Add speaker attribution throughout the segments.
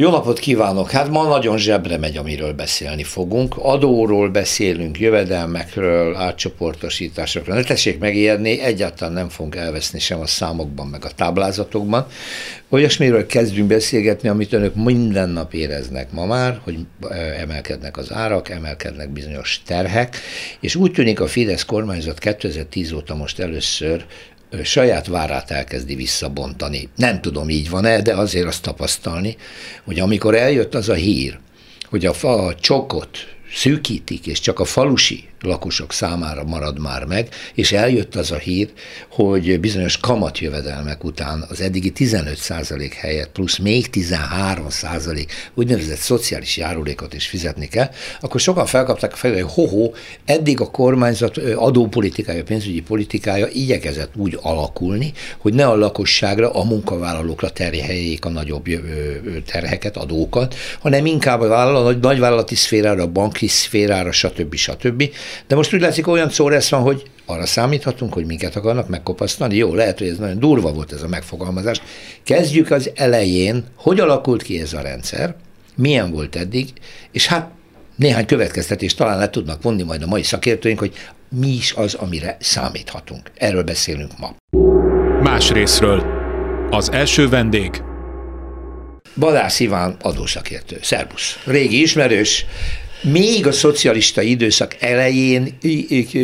Speaker 1: Jó napot kívánok! Hát ma nagyon zsebre megy, amiről beszélni fogunk. Adóról beszélünk, jövedelmekről, átcsoportosításokról. Ne tessék megijedni, egyáltalán nem fogunk elveszni sem a számokban, meg a táblázatokban. Olyasmiről kezdünk beszélgetni, amit önök minden nap éreznek ma már, hogy emelkednek az árak, emelkednek bizonyos terhek, és úgy tűnik a Fidesz kormányzat 2010 óta most először saját várát elkezdi visszabontani. Nem tudom, így van-e, de azért azt tapasztalni, hogy amikor eljött az a hír, hogy a, fa, a csokot szűkítik, és csak a falusi lakosok számára marad már meg, és eljött az a hír, hogy bizonyos kamatjövedelmek után az eddigi 15% helyett plusz még 13% úgynevezett szociális járulékot is fizetni kell, akkor sokan felkapták a fejre, hogy ho-ho, eddig a kormányzat adópolitikája, pénzügyi politikája igyekezett úgy alakulni, hogy ne a lakosságra, a munkavállalókra terheljék a nagyobb terheket, adókat, hanem inkább a vállalat, nagyvállalati szférára, a banki szférára, stb. stb. De most úgy látszik, olyan szó lesz van, hogy arra számíthatunk, hogy minket akarnak megkopasztani. Jó, lehet, hogy ez nagyon durva volt ez a megfogalmazás. Kezdjük az elején, hogy alakult ki ez a rendszer, milyen volt eddig, és hát néhány következtetést talán le tudnak vonni majd a mai szakértőink, hogy mi is az, amire számíthatunk. Erről beszélünk ma.
Speaker 2: Más részről. Az első vendég.
Speaker 1: Balász Iván adószakértő. Szerbusz. Régi ismerős, még a szocialista időszak elején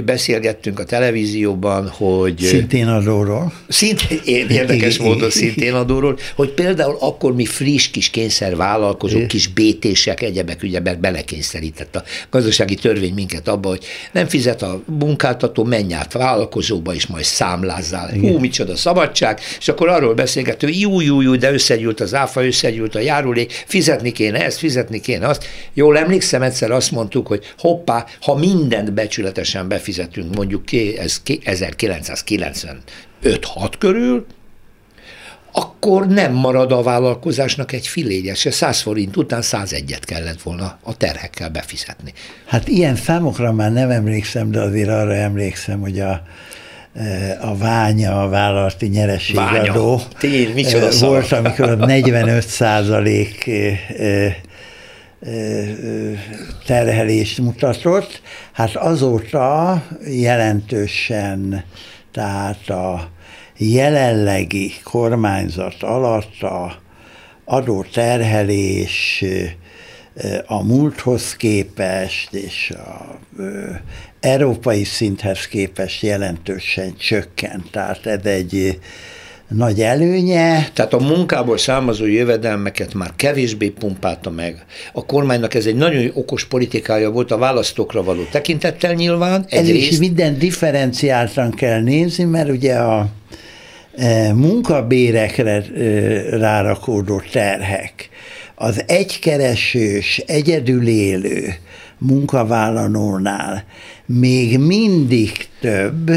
Speaker 1: beszélgettünk a televízióban, hogy...
Speaker 3: Szintén adóról.
Speaker 1: Szintén, érdekes módon szintén adóról, hogy például akkor mi friss kis kényszervállalkozók, kis bétések, egyebek, ügyebek belekényszerített a gazdasági törvény minket abba, hogy nem fizet a munkáltató, menj át vállalkozóba, és majd számlázzál. Igen. Hú, micsoda szabadság, és akkor arról beszélgető, jú, jú, jú, de összegyűlt az áfa, összegyűlt a járulék, fizetni kéne ezt, fizetni kéne azt. Jól emlékszem, egyszer egyszer azt mondtuk, hogy hoppá, ha mindent becsületesen befizetünk, mondjuk ez 1995-6 körül, akkor nem marad a vállalkozásnak egy filéje, se. 100 forint után 101-et kellett volna a terhekkel befizetni.
Speaker 3: Hát ilyen számokra már nem emlékszem, de azért arra emlékszem, hogy a, e, a ványa, a vállalati nyerességadó
Speaker 1: Tény, micsoda
Speaker 3: e, volt, amikor a 45 százalék e, terhelést mutatott. Hát azóta jelentősen, tehát a jelenlegi kormányzat alatt a adóterhelés a múlthoz képest és a európai szinthez képest jelentősen csökkent. Tehát ez egy nagy előnye.
Speaker 1: Tehát a munkából származó jövedelmeket már kevésbé pumpálta meg. A kormánynak ez egy nagyon okos politikája volt a választókra való tekintettel nyilván.
Speaker 3: Ez is minden differenciáltan kell nézni, mert ugye a e, munkabérekre e, rárakódó terhek, az egykeresős, egyedül élő munkavállalónál még mindig több,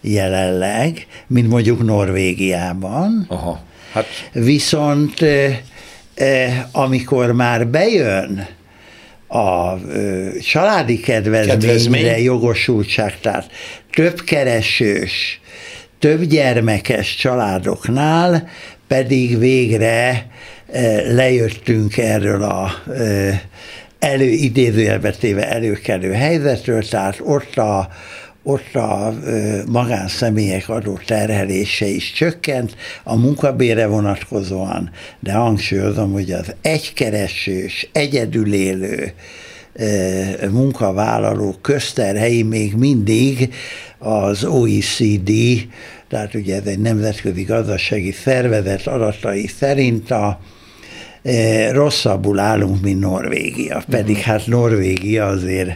Speaker 3: jelenleg, mint mondjuk Norvégiában.
Speaker 1: Aha. Hát.
Speaker 3: Viszont amikor már bejön a családi kedvezményre Kedvezmény. jogosultság, tehát több keresős, több gyermekes családoknál pedig végre lejöttünk erről a elő, idézőjelbe téve előkelő helyzetről, tehát ott a, ott a magánszemélyek adó terhelése is csökkent, a munkabére vonatkozóan, de hangsúlyozom, hogy az egykeresős, egyedülélő munkavállaló közterhelyi még mindig az OECD, tehát ugye ez egy nemzetközi gazdasági szervezet adatai szerint a rosszabbul állunk, mint Norvégia. Pedig uh-huh. hát Norvégia azért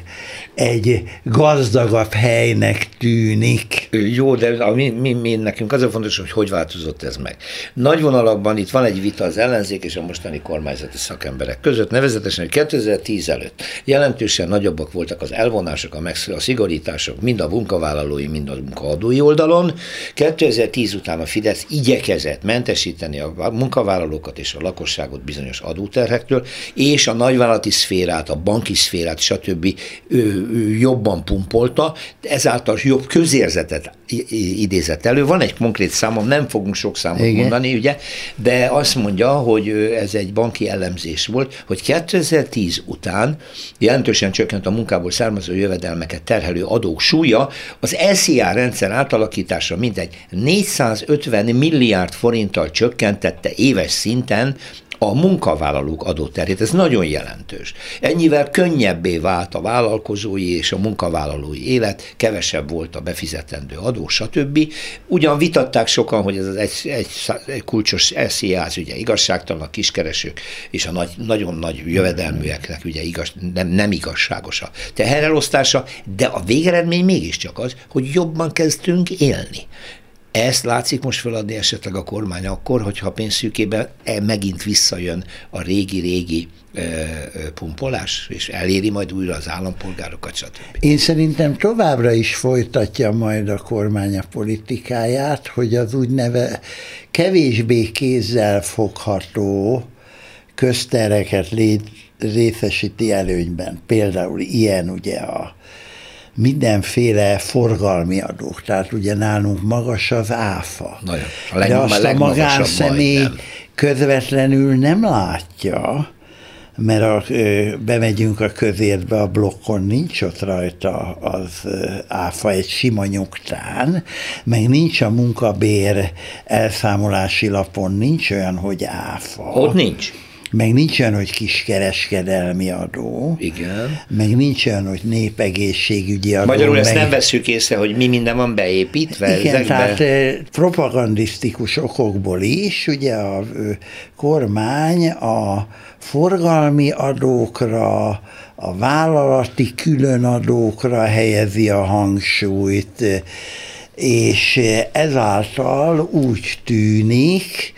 Speaker 3: egy gazdagabb helynek tűnik.
Speaker 1: Jó, de a mi, mi, mi, nekünk az a fontos, hogy hogy változott ez meg. Nagy vonalakban itt van egy vita az ellenzék és a mostani kormányzati szakemberek között, nevezetesen, hogy 2010 előtt jelentősen nagyobbak voltak az elvonások, a, megsz- a szigorítások, mind a munkavállalói, mind a munkaadói oldalon. 2010 után a Fidesz igyekezett mentesíteni a munkavállalókat és a lakosságot bizonyos adóterhektől, és a nagyvállalati szférát, a banki szférát, stb. Ő, ő jobban pumpolta, ezáltal jobb közérzetet idézett elő. Van egy konkrét számom, nem fogunk sok számot Igen. mondani, ugye, de azt mondja, hogy ez egy banki elemzés volt, hogy 2010 után jelentősen csökkent a munkából származó jövedelmeket terhelő adók súlya, az LCA rendszer átalakítása mintegy 450 milliárd forinttal csökkentette éves szinten a munkavállalók adóterhét. Ez nagyon jelentős. Ennyivel könnyebbé vált a vállalkozói és a munkavállalói élet, kevesebb volt a befizetendő adó, stb. Ugyan vitatták sokan, hogy ez az egy, egy, egy kulcsos SZIA-az ugye igazságtalan a kiskeresők és a nagy, nagyon nagy jövedelműeknek ugye igaz, nem, nem igazságos a teherelosztása, de a végeredmény mégiscsak az, hogy jobban kezdtünk élni. Ezt látszik most feladni esetleg a kormány akkor, hogyha a pénzszűkében e megint visszajön a régi-régi pumpolás, és eléri majd újra az állampolgárokat, stb.
Speaker 3: Én szerintem továbbra is folytatja majd a kormány a politikáját, hogy az úgyneve kevésbé kézzel fogható köztereket részesíti előnyben. Például ilyen ugye a mindenféle forgalmi adók, tehát ugye nálunk magas az áfa.
Speaker 1: Nagyon.
Speaker 3: A leg, De azt a, a magánszemély közvetlenül nem látja, mert a, bemegyünk a közértbe, a blokkon nincs ott rajta az áfa egy sima nyugtán, meg nincs a munkabér elszámolási lapon, nincs olyan, hogy áfa.
Speaker 1: Ott nincs
Speaker 3: meg nincs olyan, hogy kiskereskedelmi adó,
Speaker 1: Igen.
Speaker 3: meg nincs olyan, hogy népegészségügyi adó.
Speaker 1: Magyarul
Speaker 3: meg...
Speaker 1: ezt nem veszük észre, hogy mi minden van beépítve
Speaker 3: Igen, ezekbe? tehát propagandisztikus okokból is, ugye a kormány a forgalmi adókra, a vállalati különadókra helyezi a hangsúlyt, és ezáltal úgy tűnik,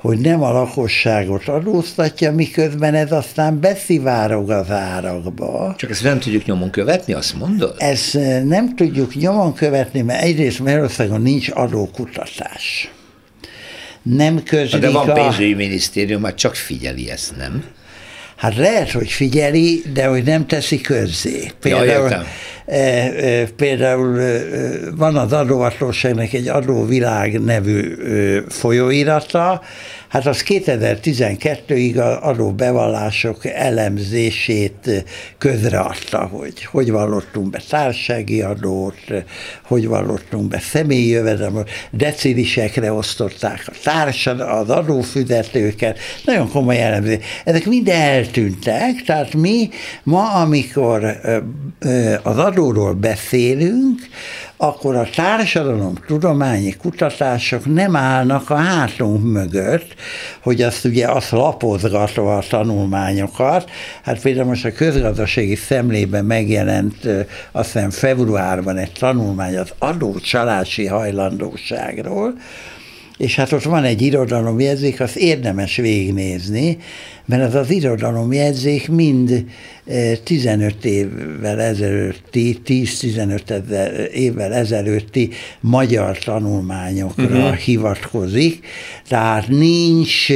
Speaker 3: hogy nem a lakosságot adóztatja, miközben ez aztán beszivárog az árakba.
Speaker 1: Csak ezt nem tudjuk nyomon követni, azt mondod?
Speaker 3: Ezt eh, nem tudjuk nyomon követni, mert egyrészt Magyarországon nincs adókutatás. Nem közlik
Speaker 1: De van pénzügyi minisztérium, már csak figyeli ezt, nem?
Speaker 3: Hát lehet, hogy figyeli, de hogy nem teszi közzé.
Speaker 1: Például, ja,
Speaker 3: e, e, például e, van az adóhatóságnak egy adóvilág nevű e, folyóirata, Hát az 2012-ig a adóbevallások elemzését közreadta, hogy hogy vallottunk be társági adót, hogy vallottunk be személyi jövedelmet, decilisekre osztották a társad, az adófizetőket, nagyon komoly elemzés. Ezek mind eltűntek, tehát mi ma, amikor az adóról beszélünk, akkor a társadalom tudományi kutatások nem állnak a hátunk mögött, hogy azt ugye azt lapozgatva a tanulmányokat, hát például most a közgazdasági szemlében megjelent azt hiszem februárban egy tanulmány az adócsalási hajlandóságról, és hát ott van egy irodalomjegyzék, azt érdemes végignézni, mert az az irodalomjegyzék mind 15 évvel ezelőtti, 10-15 évvel ezelőtti magyar tanulmányokra uh-huh. hivatkozik, tehát nincs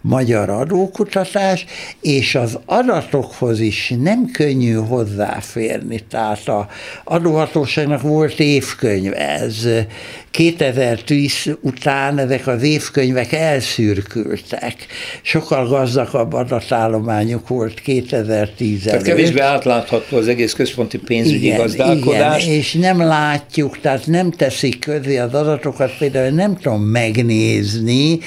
Speaker 3: magyar adókutatás, és az adatokhoz is nem könnyű hozzáférni. Tehát a adóhatóságnak volt évkönyv, ez 2010 után ezek az évkönyvek elszürkültek. Sokkal gazdagabb adatállományuk volt 2010
Speaker 1: Tehát kevésbé átlátható az egész központi pénzügyi igen, gazdálkodás.
Speaker 3: Igen, és nem látjuk, tehát nem teszik közé az adatokat, például nem tudom megnézni,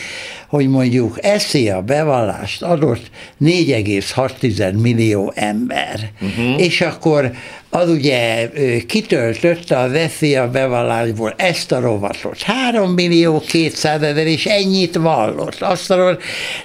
Speaker 3: hogy mondjuk eszi a bevallást adott 4,6 millió ember, uh-huh. és akkor az ugye kitöltötte az a bevallásból ezt a rovatot. 3 millió 200 ezer, és ennyit vallott. Azt arról,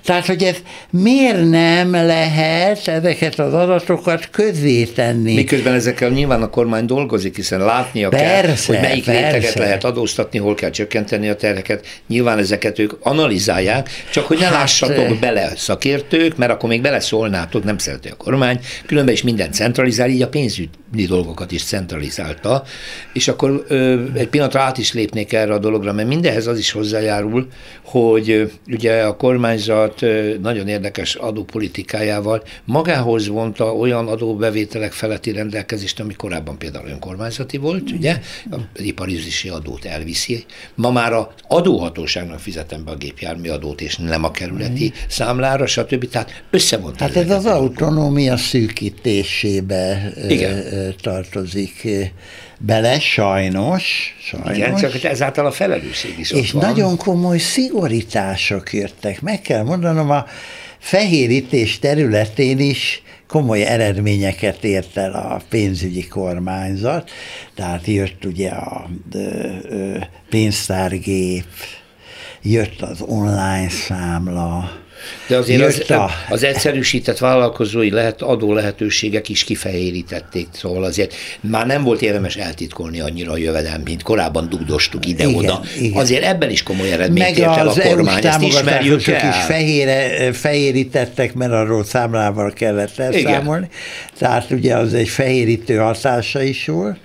Speaker 3: tehát, hogy ez miért nem lehet ezeket az adatokat közzétenni?
Speaker 1: Miközben ezekkel nyilván a kormány dolgozik, hiszen látnia persze, kell, hogy melyik persze. réteget lehet adóztatni, hol kell csökkenteni a terheket. Nyilván ezeket ők analizálják, csak hogy ne hát, lássatok bele szakértők, mert akkor még beleszólnátok, nem szereti a kormány, különben is minden centralizál, így a pénzügy dolgokat is centralizálta, és akkor ö, egy pillanatra át is lépnék erre a dologra, mert mindenhez az is hozzájárul, hogy ö, ugye a kormányzat ö, nagyon érdekes adópolitikájával magához vonta olyan adóbevételek feletti rendelkezést, ami korábban például önkormányzati volt, ugye, az iparizési adót elviszi. Ma már a adóhatóságnak fizetem be a gépjármű adót, és nem a kerületi számlára, stb. Tehát összevonta.
Speaker 3: Hát ez az autonómia szűkítésébe Igen tartozik bele, sajnos. sajnos.
Speaker 1: Igen, csak ezáltal a felelősség is
Speaker 3: És
Speaker 1: van.
Speaker 3: nagyon komoly szigorítások jöttek. Meg kell mondanom, a fehérítés területén is komoly eredményeket ért el a pénzügyi kormányzat, tehát jött ugye a pénztárgép, jött az online számla,
Speaker 1: de azért az, az egyszerűsített vállalkozói lehet, adó lehetőségek is kifehérítették, szóval azért már nem volt érdemes eltitkolni annyira a jövedelm, mint korábban dugdostuk ide-oda. Azért ebben is komoly eredményt ért el a kormány, ezt ismerjük el.
Speaker 3: is fehére, fehérítettek, mert arról számlával kellett elszámolni. Igen. Tehát ugye az egy fehérítő hatása is volt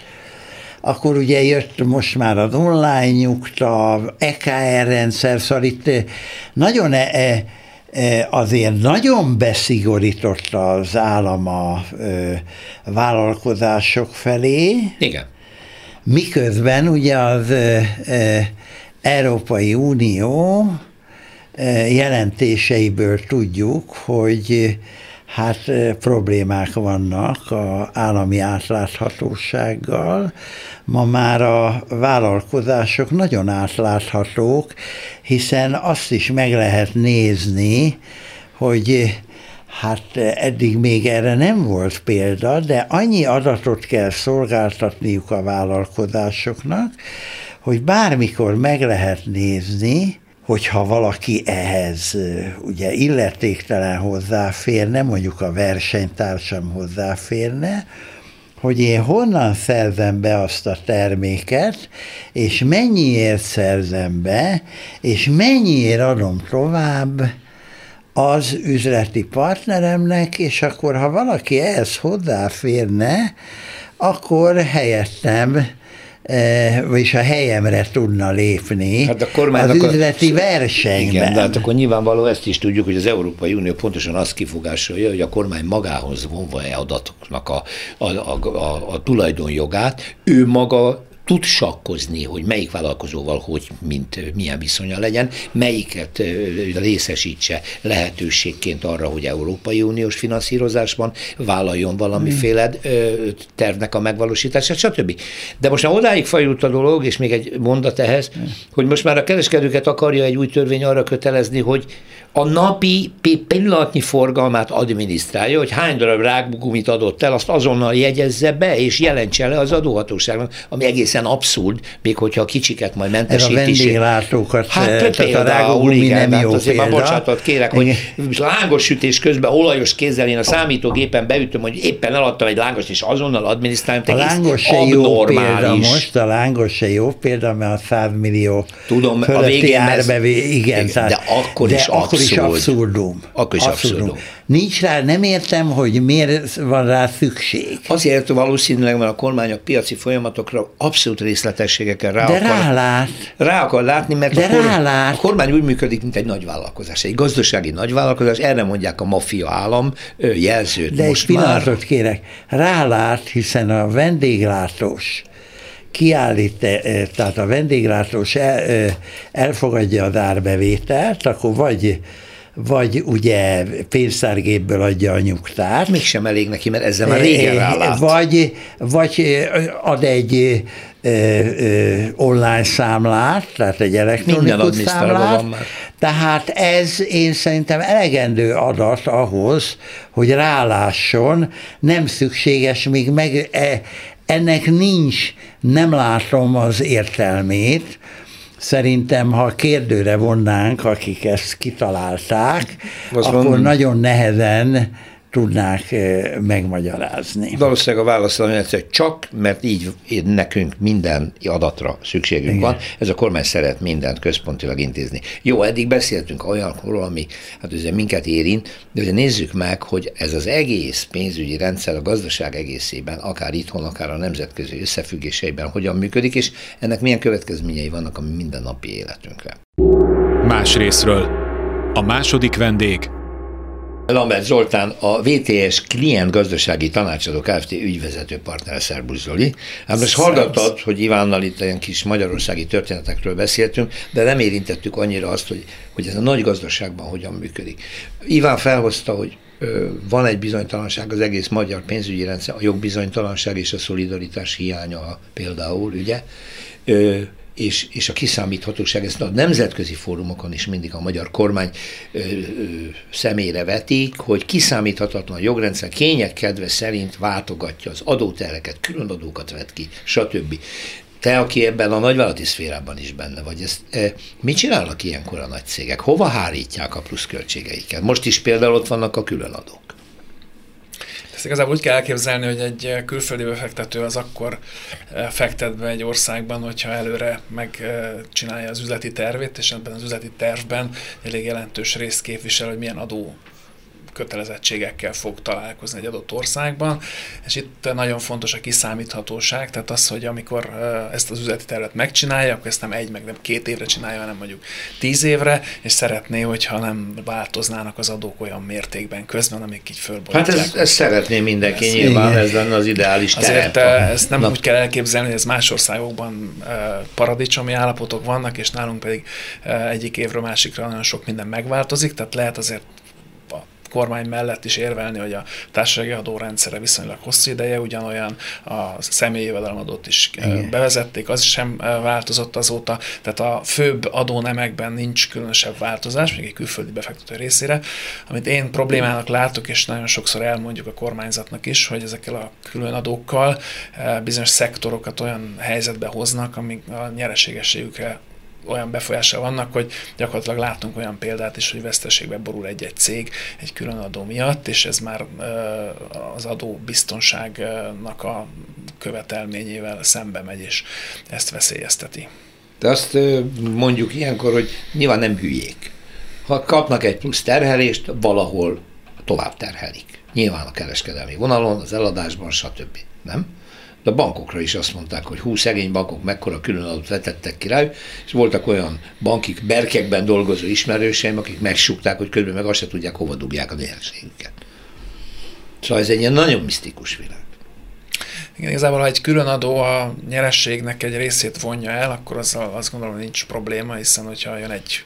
Speaker 3: akkor ugye jött most már az online nyugta, EKR rendszer, szóval itt nagyon e, e, E, azért nagyon beszigorította az állam a vállalkozások felé.
Speaker 1: Igen.
Speaker 3: Miközben ugye az Európai Unió jelentéseiből tudjuk, hogy hát problémák vannak a állami átláthatósággal. Ma már a vállalkozások nagyon átláthatók, hiszen azt is meg lehet nézni, hogy Hát eddig még erre nem volt példa, de annyi adatot kell szolgáltatniuk a vállalkozásoknak, hogy bármikor meg lehet nézni, hogyha valaki ehhez ugye illetéktelen hozzáférne, mondjuk a versenytársam hozzáférne, hogy én honnan szerzem be azt a terméket, és mennyiért szerzem be, és mennyiért adom tovább az üzleti partneremnek, és akkor ha valaki ehhez hozzáférne, akkor helyettem vagyis a helyemre tudna lépni hát a az üzleti a, versenyben. Igen,
Speaker 1: de hát akkor nyilvánvaló ezt is tudjuk, hogy az Európai Unió pontosan azt kifogásolja, hogy a kormány magához vonva-e adatoknak a, a, a, a, a tulajdonjogát, ő maga tud sakkozni, hogy melyik vállalkozóval hogy, mint milyen viszonya legyen, melyiket részesítse lehetőségként arra, hogy Európai Uniós finanszírozásban vállaljon valamiféle tervnek a megvalósítását, stb. De most már odáig fajult a dolog, és még egy mondat ehhez, hogy most már a kereskedőket akarja egy új törvény arra kötelezni, hogy a napi pillanatnyi forgalmát adminisztrálja, hogy hány darab rákgumit adott el, azt azonnal jegyezze be, és jelentse le az adóhatóságnak, ami egészen abszurd, még hogyha a kicsiket majd mentesíti.
Speaker 3: Ez a vendéglátókat,
Speaker 1: hát, eh, tehát a rákgumi nem hát jó azért példa. Már bocsánatot kérek, hogy lángos sütés közben olajos kézzel én a számítógépen beütöm, hogy éppen eladtam egy lángos, és azonnal adminisztráljam.
Speaker 3: A lángos se jó példa most, a lángos se jó példa, mert a 100 millió
Speaker 1: Tudom, a végén
Speaker 3: árbevé, igen, igen,
Speaker 1: de akkor is akkor
Speaker 3: is abszurdum.
Speaker 1: Akkor is abszurdum. abszurdum.
Speaker 3: Nincs rá, nem értem, hogy miért van rá szükség.
Speaker 1: Azért valószínűleg, mert a kormány a piaci folyamatokra abszolút részletességekkel rá
Speaker 3: De
Speaker 1: akar,
Speaker 3: rálát.
Speaker 1: Rá akar látni, mert
Speaker 3: De
Speaker 1: a, kormány,
Speaker 3: rálát.
Speaker 1: a kormány úgy működik, mint egy nagy vállalkozás, egy gazdasági nagy vállalkozás, erre mondják a maffia állam jelzőt
Speaker 3: De
Speaker 1: most
Speaker 3: egy pillanatot már. kérek, rálát, hiszen a vendéglátós kiállít, tehát a vendéglátós el, elfogadja az árbevételt, akkor vagy vagy ugye pénztárgépből adja a nyugtát.
Speaker 1: Mégsem elég neki, mert ezzel már régen rálát.
Speaker 3: Vagy, vagy ad egy online számlát, tehát egy elektronikus számlát. Van már. Tehát ez én szerintem elegendő adat ahhoz, hogy rálásson, nem szükséges még meg, ennek nincs, nem látom az értelmét, Szerintem, ha kérdőre vonnánk, akik ezt kitalálták, Azt akkor van... nagyon nehezen tudnák eh, megmagyarázni.
Speaker 1: Valószínűleg a válasz hogy csak, mert így nekünk minden adatra szükségünk Igen. van, ez a kormány szeret mindent központilag intézni. Jó, eddig beszéltünk olyanról, ami hát ugye minket érint, de ugye nézzük meg, hogy ez az egész pénzügyi rendszer a gazdaság egészében, akár itthon, akár a nemzetközi összefüggéseiben hogyan működik, és ennek milyen következményei vannak a mindennapi életünkre.
Speaker 2: Más részről. A második vendég
Speaker 1: Lambert Zoltán, a VTS klient gazdasági tanácsadó Kft. ügyvezető partner Szerbusz Zoli. Hát most hallgattad, hogy Ivánnal itt ilyen kis magyarországi történetekről beszéltünk, de nem érintettük annyira azt, hogy, hogy ez a nagy gazdaságban hogyan működik. Iván felhozta, hogy van egy bizonytalanság az egész magyar pénzügyi rendszer, a jogbizonytalanság és a szolidaritás hiánya például, ugye? És, és a kiszámíthatóság, ezt a nemzetközi fórumokon is mindig a magyar kormány ö, ö, szemére vetik, hogy kiszámíthatatlan jogrendszer kények kedve szerint váltogatja az adótereket, külön adókat vet ki, stb. Te, aki ebben a nagyvállalati szférában is benne vagy, ezt, e, mit csinálnak ilyenkor a nagy cégek? Hova hárítják a pluszköltségeiket? Most is például ott vannak a különadók.
Speaker 4: Ezt igazából úgy kell elképzelni, hogy egy külföldi befektető az akkor eh, fektet be egy országban, hogyha előre megcsinálja az üzleti tervét, és ebben az üzleti tervben elég jelentős részt képvisel, hogy milyen adó kötelezettségekkel fog találkozni egy adott országban, és itt nagyon fontos a kiszámíthatóság, tehát az, hogy amikor ezt az üzleti tervet megcsinálja, akkor ezt nem egy, meg nem két évre csinálja, hanem mondjuk tíz évre, és szeretné, hogyha nem változnának az adók olyan mértékben közben, amik így fölborítják.
Speaker 1: Hát ezt, ezt szeretné mindenki, ez, nyilván igen. ez lenne az ideális
Speaker 4: Azért terep. ezt nem Na. úgy kell elképzelni, hogy ez más országokban paradicsomi állapotok vannak, és nálunk pedig egyik évről másikra nagyon sok minden megváltozik, tehát lehet azért kormány mellett is érvelni, hogy a társasági adórendszere viszonylag hosszú ideje, ugyanolyan a személyi jövedelemadót is Igen. bevezették, az sem változott azóta, tehát a főbb adónemekben nincs különösebb változás, még egy külföldi befektető részére. Amit én problémának látok, és nagyon sokszor elmondjuk a kormányzatnak is, hogy ezekkel a külön adókkal bizonyos szektorokat olyan helyzetbe hoznak, amik a nyereségességükre olyan befolyással vannak, hogy gyakorlatilag látunk olyan példát is, hogy veszteségbe borul egy-egy cég egy külön adó miatt, és ez már az adó biztonságnak a követelményével szembe megy, és ezt veszélyezteti.
Speaker 1: De azt mondjuk ilyenkor, hogy nyilván nem hülyék. Ha kapnak egy plusz terhelést, valahol tovább terhelik. Nyilván a kereskedelmi vonalon, az eladásban, stb. Nem? De a bankokra is azt mondták, hogy hú, szegény bankok mekkora különadót vetettek ki rájuk, és voltak olyan bankik, berkekben dolgozó ismerőseim, akik megsukták, hogy közben meg azt se tudják, hova dugják a nyereségüket. Szóval ez egy ilyen nagyon misztikus világ.
Speaker 4: Igen, igazából, ha egy külön adó a nyerességnek egy részét vonja el, akkor az, azt gondolom, hogy nincs probléma, hiszen hogyha jön egy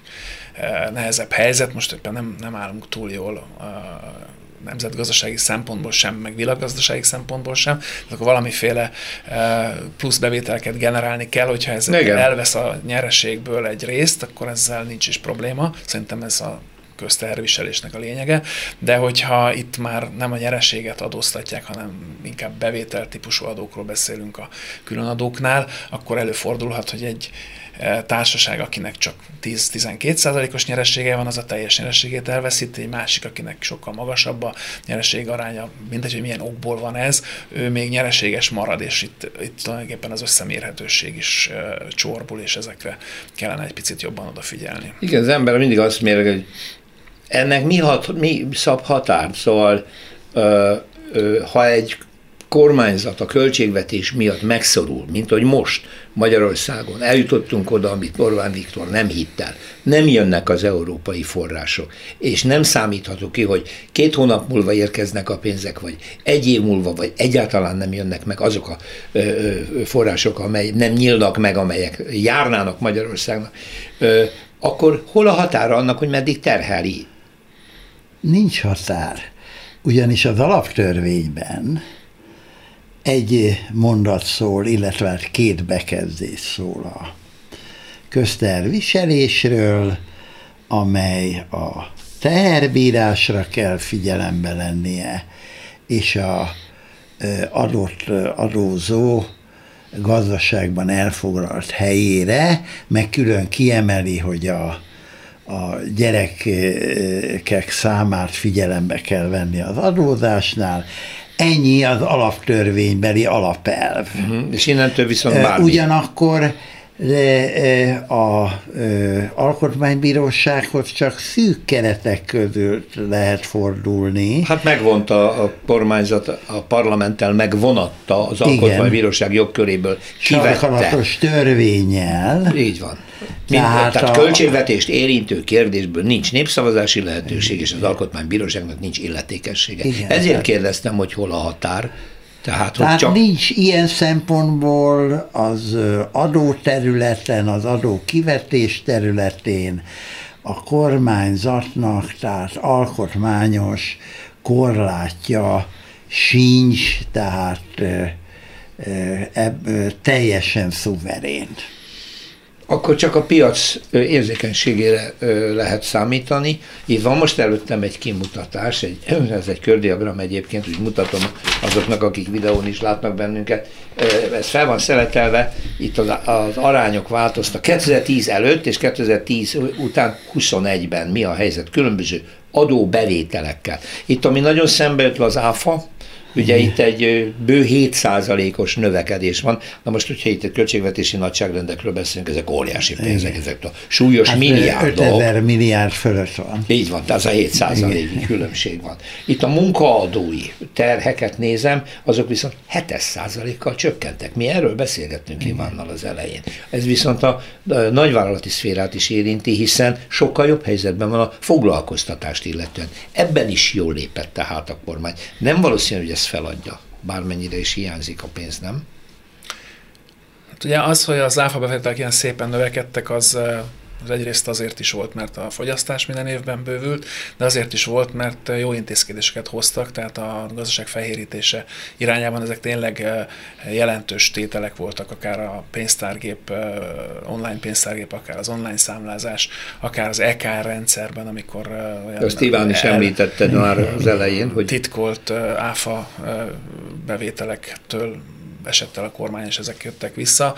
Speaker 4: eh, nehezebb helyzet, most éppen nem, nem állunk túl jól eh, nemzetgazdasági szempontból sem, meg világgazdasági szempontból sem, akkor valamiféle eh, plusz bevételket generálni kell, hogyha ez Igen. elvesz a nyereségből egy részt, akkor ezzel nincs is probléma. Szerintem ez a közterviselésnek a lényege, de hogyha itt már nem a nyereséget adóztatják, hanem inkább bevétel típusú adókról beszélünk a különadóknál, akkor előfordulhat, hogy egy társaság, akinek csak 10-12 százalékos nyeressége van, az a teljes nyerességét elveszíti, egy másik, akinek sokkal magasabb a nyereség aránya, mindegy, hogy milyen okból van ez, ő még nyereséges marad, és itt, itt tulajdonképpen az összemérhetőség is csorbul, és ezekre kellene egy picit jobban odafigyelni.
Speaker 1: Igen, az ember mindig azt méreg, hogy ennek mi, hat, mi szab határ, szóval ö, ö, ha egy kormányzat a költségvetés miatt megszorul, mint hogy most Magyarországon eljutottunk oda, amit Orbán Viktor nem hitt el. Nem jönnek az európai források, és nem számítható ki, hogy két hónap múlva érkeznek a pénzek, vagy egy év múlva, vagy egyáltalán nem jönnek meg azok a ö, ö, források, amely nem nyílnak meg, amelyek járnának Magyarországnak, ö, akkor hol a határa annak, hogy meddig terheli
Speaker 3: Nincs határ. Ugyanis az alaptörvényben egy mondat szól, illetve hát két bekezdés szól a közterviselésről, amely a teherbírásra kell figyelembe lennie, és a adott adózó gazdaságban elfoglalt helyére, meg külön kiemeli, hogy a, a gyerekek számát figyelembe kell venni az adózásnál, ennyi az alaptörvénybeli alapelv.
Speaker 1: Uh-huh. És innentől viszont bármi.
Speaker 3: Ugyanakkor de a alkotmánybírósághoz csak szűk keretek között lehet fordulni.
Speaker 1: Hát megvonta a kormányzat, a parlamenttel megvonatta az alkotmánybíróság jogköréből.
Speaker 3: Sarkalatos törvényel.
Speaker 1: Így van. Mind, tehát, tehát a... költségvetést érintő kérdésből nincs népszavazási lehetőség, és az alkotmánybíróságnak nincs illetékessége. Igen, Ezért kérdeztem, hogy hol a határ.
Speaker 3: Tehát, Tehát csak... nincs ilyen szempontból az adóterületen, az adó kivetés területén a kormányzatnak, tehát alkotmányos korlátja sincs, tehát ebb, teljesen szuverén
Speaker 1: akkor csak a piac érzékenységére lehet számítani. Itt van most előttem egy kimutatás, egy, ez egy kördiagram egyébként, úgy mutatom azoknak, akik videón is látnak bennünket. Ez fel van szeletelve, itt az, az arányok változtak 2010 előtt és 2010 után 21-ben mi a helyzet különböző adóbevételekkel. Itt, ami nagyon szembe jött az áfa, Ugye itt egy bő 7%-os növekedés van. Na most, hogyha itt egy költségvetési nagyságrendekről beszélünk, ezek óriási pénzek, ezek a súlyos hát milliárdok.
Speaker 3: 5000 milliárd fölött van.
Speaker 1: Így van, tehát az a 7 százalék különbség van. Itt a munkaadói terheket nézem, azok viszont 7 százalékkal csökkentek. Mi erről beszélgettünk Ivánnal az elején. Ez viszont a nagyvállalati szférát is érinti, hiszen sokkal jobb helyzetben van a foglalkoztatást illetően. Ebben is jól lépett tehát a kormány. Nem valószínű, hogy ezt feladja, bármennyire is hiányzik a pénz, nem?
Speaker 4: Hát ugye az, hogy az áfa bevételek ilyen szépen növekedtek, az az egyrészt azért is volt, mert a fogyasztás minden évben bővült, de azért is volt, mert jó intézkedéseket hoztak, tehát a gazdaság fehérítése irányában ezek tényleg jelentős tételek voltak, akár a pénztárgép, online pénztárgép, akár az online számlázás, akár az EKR rendszerben, amikor
Speaker 1: olyan... Azt Iván is említetted már az elején, hogy...
Speaker 4: Titkolt áfa bevételektől esett el a kormány, és ezek jöttek vissza.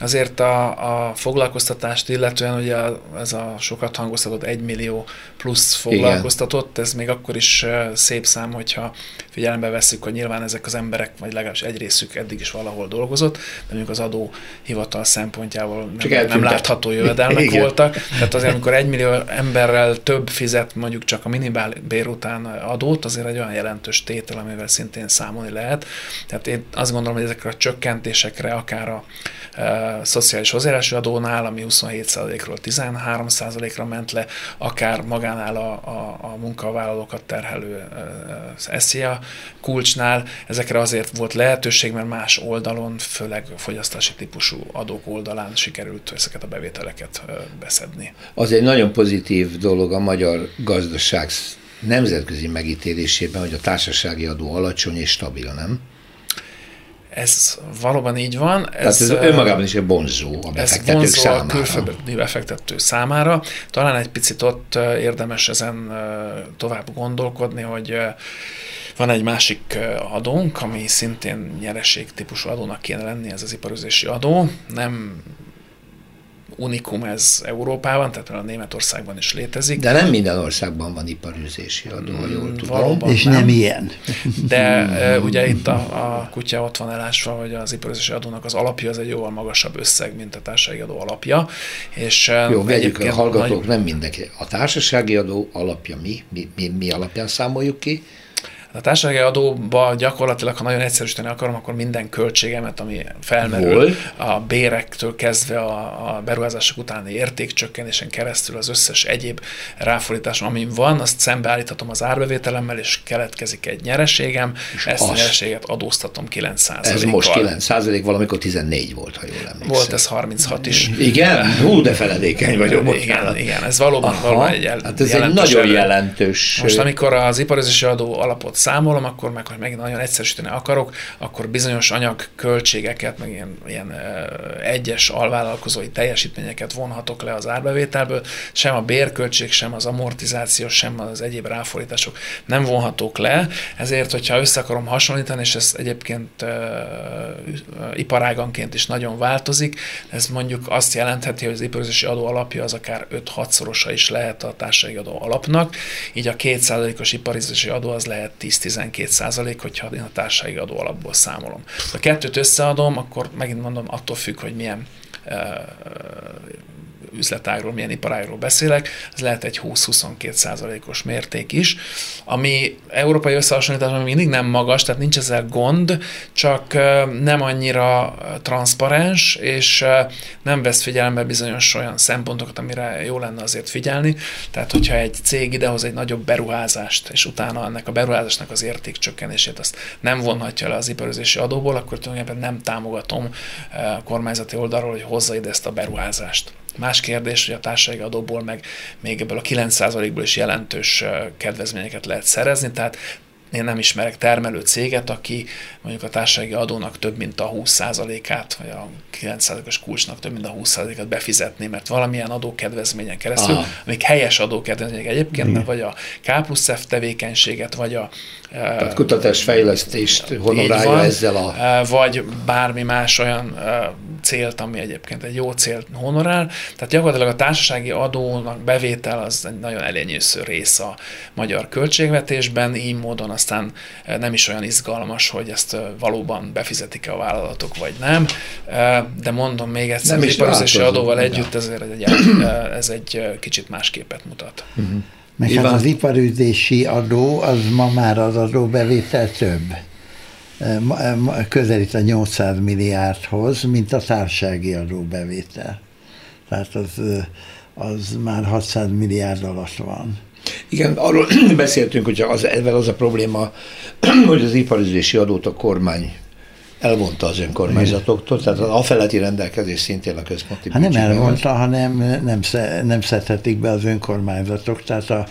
Speaker 4: Azért a, a foglalkoztatást illetően ugye ez a sokat hangoztatott 1 millió plusz foglalkoztatott, Igen. ez még akkor is szép szám, hogyha figyelembe veszük, hogy nyilván ezek az emberek, vagy legalábbis egy részük eddig is valahol dolgozott, de mondjuk az adóhivatal szempontjából nem, nem látható jövedelmek Igen. voltak. Tehát azért, amikor egy millió emberrel több fizet mondjuk csak a minimálbér után adót, azért egy olyan jelentős tétel, amivel szintén számolni lehet. Tehát én azt gondolom, hogy ezekre a csökkentésekre, akár a e, szociális hozzájárulási adónál, ami 27%-ról 13%-ra ment le, akár magánál a, a, a munkavállalókat terhelő e, SZIA kulcsnál, ezekre azért volt lehetőség, mert más oldalon, főleg fogyasztási típusú adók oldalán sikerült ezeket a bevételeket e, beszedni.
Speaker 1: Az egy nagyon pozitív dolog a magyar gazdaság nemzetközi megítélésében, hogy a társasági adó alacsony és stabil, nem?
Speaker 4: Ez valóban így van.
Speaker 1: Ez, Tehát ez önmagában is egy bonzó a befektetők ez vonzó számára. a
Speaker 4: külföldi befektető számára. Talán egy picit ott érdemes ezen tovább gondolkodni, hogy van egy másik adónk, ami szintén nyereség típusú adónak kéne lenni, ez az iparüzési adó. Nem unikum ez Európában, tehát a Németországban is létezik.
Speaker 1: De nem minden országban van iparűzési adó, ha jól mm, tudom.
Speaker 3: Valóban és nem, nem ilyen.
Speaker 4: De ugye itt a, a kutya ott van elásva, hogy az iparűzési adónak az alapja az egy jóval magasabb összeg, mint a társasági adó alapja. És,
Speaker 1: Jó, vegyük a hallgatók, nagy... nem mindenki. A társasági adó alapja mi? Mi, mi, mi alapján számoljuk ki?
Speaker 4: A társasági adóba gyakorlatilag, ha nagyon egyszerűsíteni akarom, akkor minden költségemet, ami felmerül
Speaker 1: Hol?
Speaker 4: a bérektől kezdve a, a beruházások utáni értékcsökkenésen keresztül az összes egyéb ráfordításom, amin van, azt szembeállíthatom az árbevételemmel, és keletkezik egy nyereségem, és ezt a nyereséget adóztatom 9
Speaker 1: Ez most 9 százalék, valamikor 14 volt, ha jól emlékszem.
Speaker 4: Volt ez 36 is.
Speaker 1: Igen? Hú, de feledékeny vagyok.
Speaker 4: Igen,
Speaker 1: bocsánat.
Speaker 4: igen, ez valóban,
Speaker 1: Aha,
Speaker 4: valóban egy
Speaker 1: hát ez egy nagyon
Speaker 4: erő.
Speaker 1: jelentős...
Speaker 4: Most amikor az iparozási adó alapot számolom, akkor meg, hogy megint nagyon egyszerűsíteni akarok, akkor bizonyos anyagköltségeket, meg ilyen, ilyen egyes alvállalkozói teljesítményeket vonhatok le az árbevételből, sem a bérköltség, sem az amortizáció, sem az egyéb ráfordítások nem vonhatók le, ezért, hogyha össze akarom hasonlítani, és ez egyébként iparáganként is nagyon változik, ez mondjuk azt jelentheti, hogy az iparozási adó alapja az akár 5-6 szorosa is lehet a társasági adó alapnak, így a 2%-os iparizási adó az lehet 10-12 százalék, hogyha én a társasági adó alapból számolom. Ha a kettőt összeadom, akkor megint mondom, attól függ, hogy milyen üzletágról, milyen iparágról beszélek, ez lehet egy 20-22 százalékos mérték is, ami európai összehasonlításban mindig nem magas, tehát nincs ezzel gond, csak nem annyira transzparens, és nem vesz figyelembe bizonyos olyan szempontokat, amire jó lenne azért figyelni. Tehát, hogyha egy cég idehoz egy nagyobb beruházást, és utána ennek a beruházásnak az értékcsökkenését azt nem vonhatja le az iparozési adóból, akkor tulajdonképpen nem támogatom a kormányzati oldalról, hogy hozza ide ezt a beruházást. Más kérdés, hogy a társasági adóból meg még ebből a 9%-ból is jelentős kedvezményeket lehet szerezni, tehát én nem ismerek termelő céget, aki mondjuk a társasági adónak több mint a 20%-át, vagy a 9%-os kulcsnak több mint a 20%-át befizetné, mert valamilyen adókedvezményen keresztül,
Speaker 1: Aha.
Speaker 4: amik helyes adókedvezmények egyébként, mert vagy a K plusz F tevékenységet, vagy a
Speaker 1: Tehát kutatásfejlesztést honorálja
Speaker 4: van,
Speaker 1: ezzel a...
Speaker 4: vagy bármi más olyan célt, ami egyébként egy jó célt honorál. Tehát gyakorlatilag a társasági adónak bevétel az egy nagyon elenyésző rész a magyar költségvetésben, így módon aztán nem is olyan izgalmas, hogy ezt valóban befizetik-e a vállalatok, vagy nem. De mondom még egyszer,
Speaker 1: Nem
Speaker 4: az
Speaker 1: változó,
Speaker 4: adóval együtt ezért egy, ez egy kicsit más képet mutat.
Speaker 3: Meg
Speaker 1: Iván?
Speaker 3: hát az iparüzési adó, az ma már az adóbevétel több. Közelít a 800 milliárdhoz, mint a társasági adóbevétel. Tehát az, az már 600 milliárd alatt van.
Speaker 1: Igen, arról beszéltünk, hogy az, ezzel az a probléma, hogy az iparüzési adót a kormány elvonta az önkormányzatoktól, tehát az afeletti rendelkezés szintén a központi
Speaker 3: Hát nem elvonta, hanem nem, sze- nem szedhetik be az önkormányzatok, tehát a,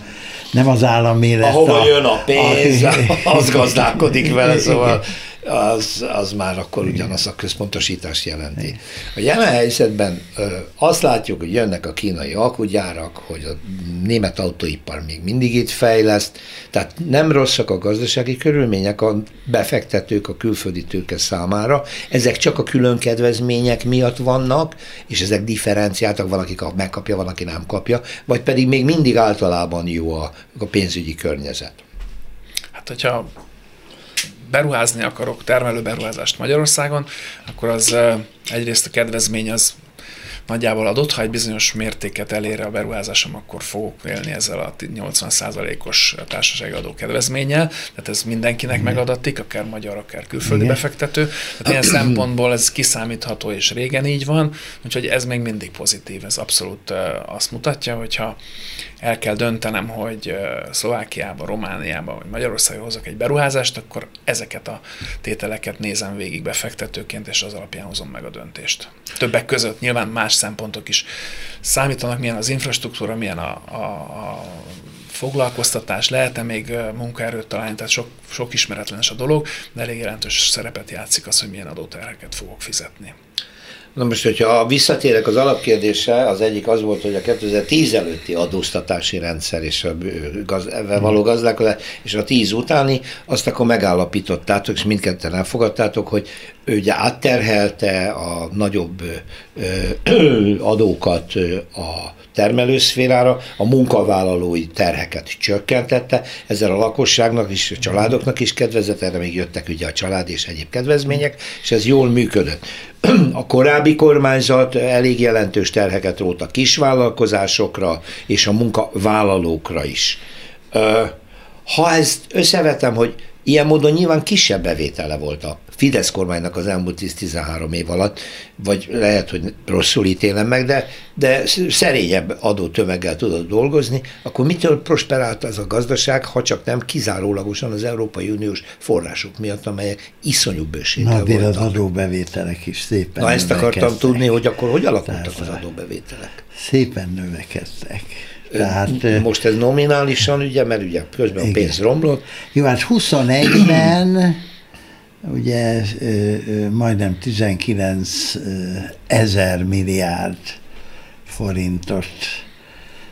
Speaker 3: nem az állami lesz
Speaker 1: Ahova
Speaker 3: a,
Speaker 1: jön a pénz,
Speaker 3: a-
Speaker 1: az gazdálkodik vele, szóval az, az már akkor ugyanaz a központosítást jelenti. A jelen helyzetben ö, azt látjuk, hogy jönnek a kínai alkugyárak, hogy a német autóipar még mindig itt fejleszt, tehát nem rosszak a gazdasági körülmények a befektetők, a külföldi tőke számára, ezek csak a külön kedvezmények miatt vannak, és ezek differenciáltak, van, aki kap- megkapja, van, aki nem kapja, vagy pedig még mindig általában jó a, a pénzügyi környezet.
Speaker 4: Hát, hogyha beruházni akarok, termelő beruházást Magyarországon, akkor az egyrészt a kedvezmény az nagyjából adott, ha egy bizonyos mértéket elér a beruházásom, akkor fogok élni ezzel a 80%-os társasági adó kedvezménnyel, tehát ez mindenkinek megadatik, akár magyar, akár külföldi
Speaker 3: Igen.
Speaker 4: befektető. Tehát ilyen szempontból ez kiszámítható, és régen így van, úgyhogy ez még mindig pozitív, ez abszolút azt mutatja, hogyha el kell döntenem, hogy Szlovákiába, Romániába vagy Magyarországon hozok egy beruházást, akkor ezeket a tételeket nézem végig befektetőként, és az alapján hozom meg a döntést. Többek között nyilván más szempontok is számítanak, milyen az infrastruktúra, milyen a, a, a foglalkoztatás, lehet-e még munkaerőt találni, tehát sok, sok ismeretlenes a dolog, de elég jelentős szerepet játszik az, hogy milyen adóterheket fogok fizetni.
Speaker 1: Na most, hogyha visszatérek az alapkérdésre, az egyik az volt, hogy a 2010 előtti adóztatási rendszer és a gaz, ebben való gazdálkodás, és a 10 utáni, azt akkor megállapítottátok, és mindketten elfogadtátok, hogy ő ugye átterhelte a nagyobb ö, ö, adókat a termelőszférára, a munkavállalói terheket csökkentette, ezzel a lakosságnak is, a családoknak is kedvezett, erre még jöttek ugye a család és egyéb kedvezmények, és ez jól működött. A korábbi kormányzat elég jelentős terheket rótt a kisvállalkozásokra és a munkavállalókra is. Ha ezt összevetem, hogy ilyen módon nyilván kisebb bevétele volt a Fidesz kormánynak az elmúlt 10-13 év alatt, vagy lehet, hogy rosszul ítélem meg, de, de szerényebb adótömeggel tudott dolgozni, akkor mitől prosperált ez a gazdaság, ha csak nem kizárólagosan az Európai Uniós források miatt, amelyek iszonyú bőséggel
Speaker 3: Na,
Speaker 1: voltak.
Speaker 3: az adóbevételek is szépen
Speaker 1: Na ezt akartam tudni, hogy akkor hogy alakultak
Speaker 3: Tehát,
Speaker 1: az adóbevételek?
Speaker 3: Szépen növekedtek. Tehát,
Speaker 1: Most ez nominálisan, ugye, mert ugye közben a
Speaker 3: Igen.
Speaker 1: pénz romlott,
Speaker 3: Jó, hát 21-ben ugye majdnem 19 ö, ezer milliárd forintot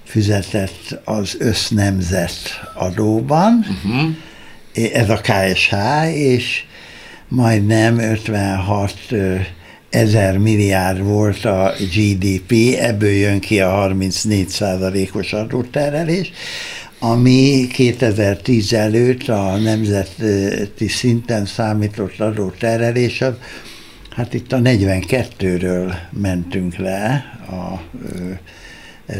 Speaker 3: fizetett az össznemzet adóban, uh-huh. ez a KSH, és majdnem 56 ö, ezer milliárd volt a GDP, ebből jön ki a 34 százalékos adóterelés, ami 2010 előtt a nemzeti szinten számított adóterelés, az, hát itt a 42-ről mentünk le, a,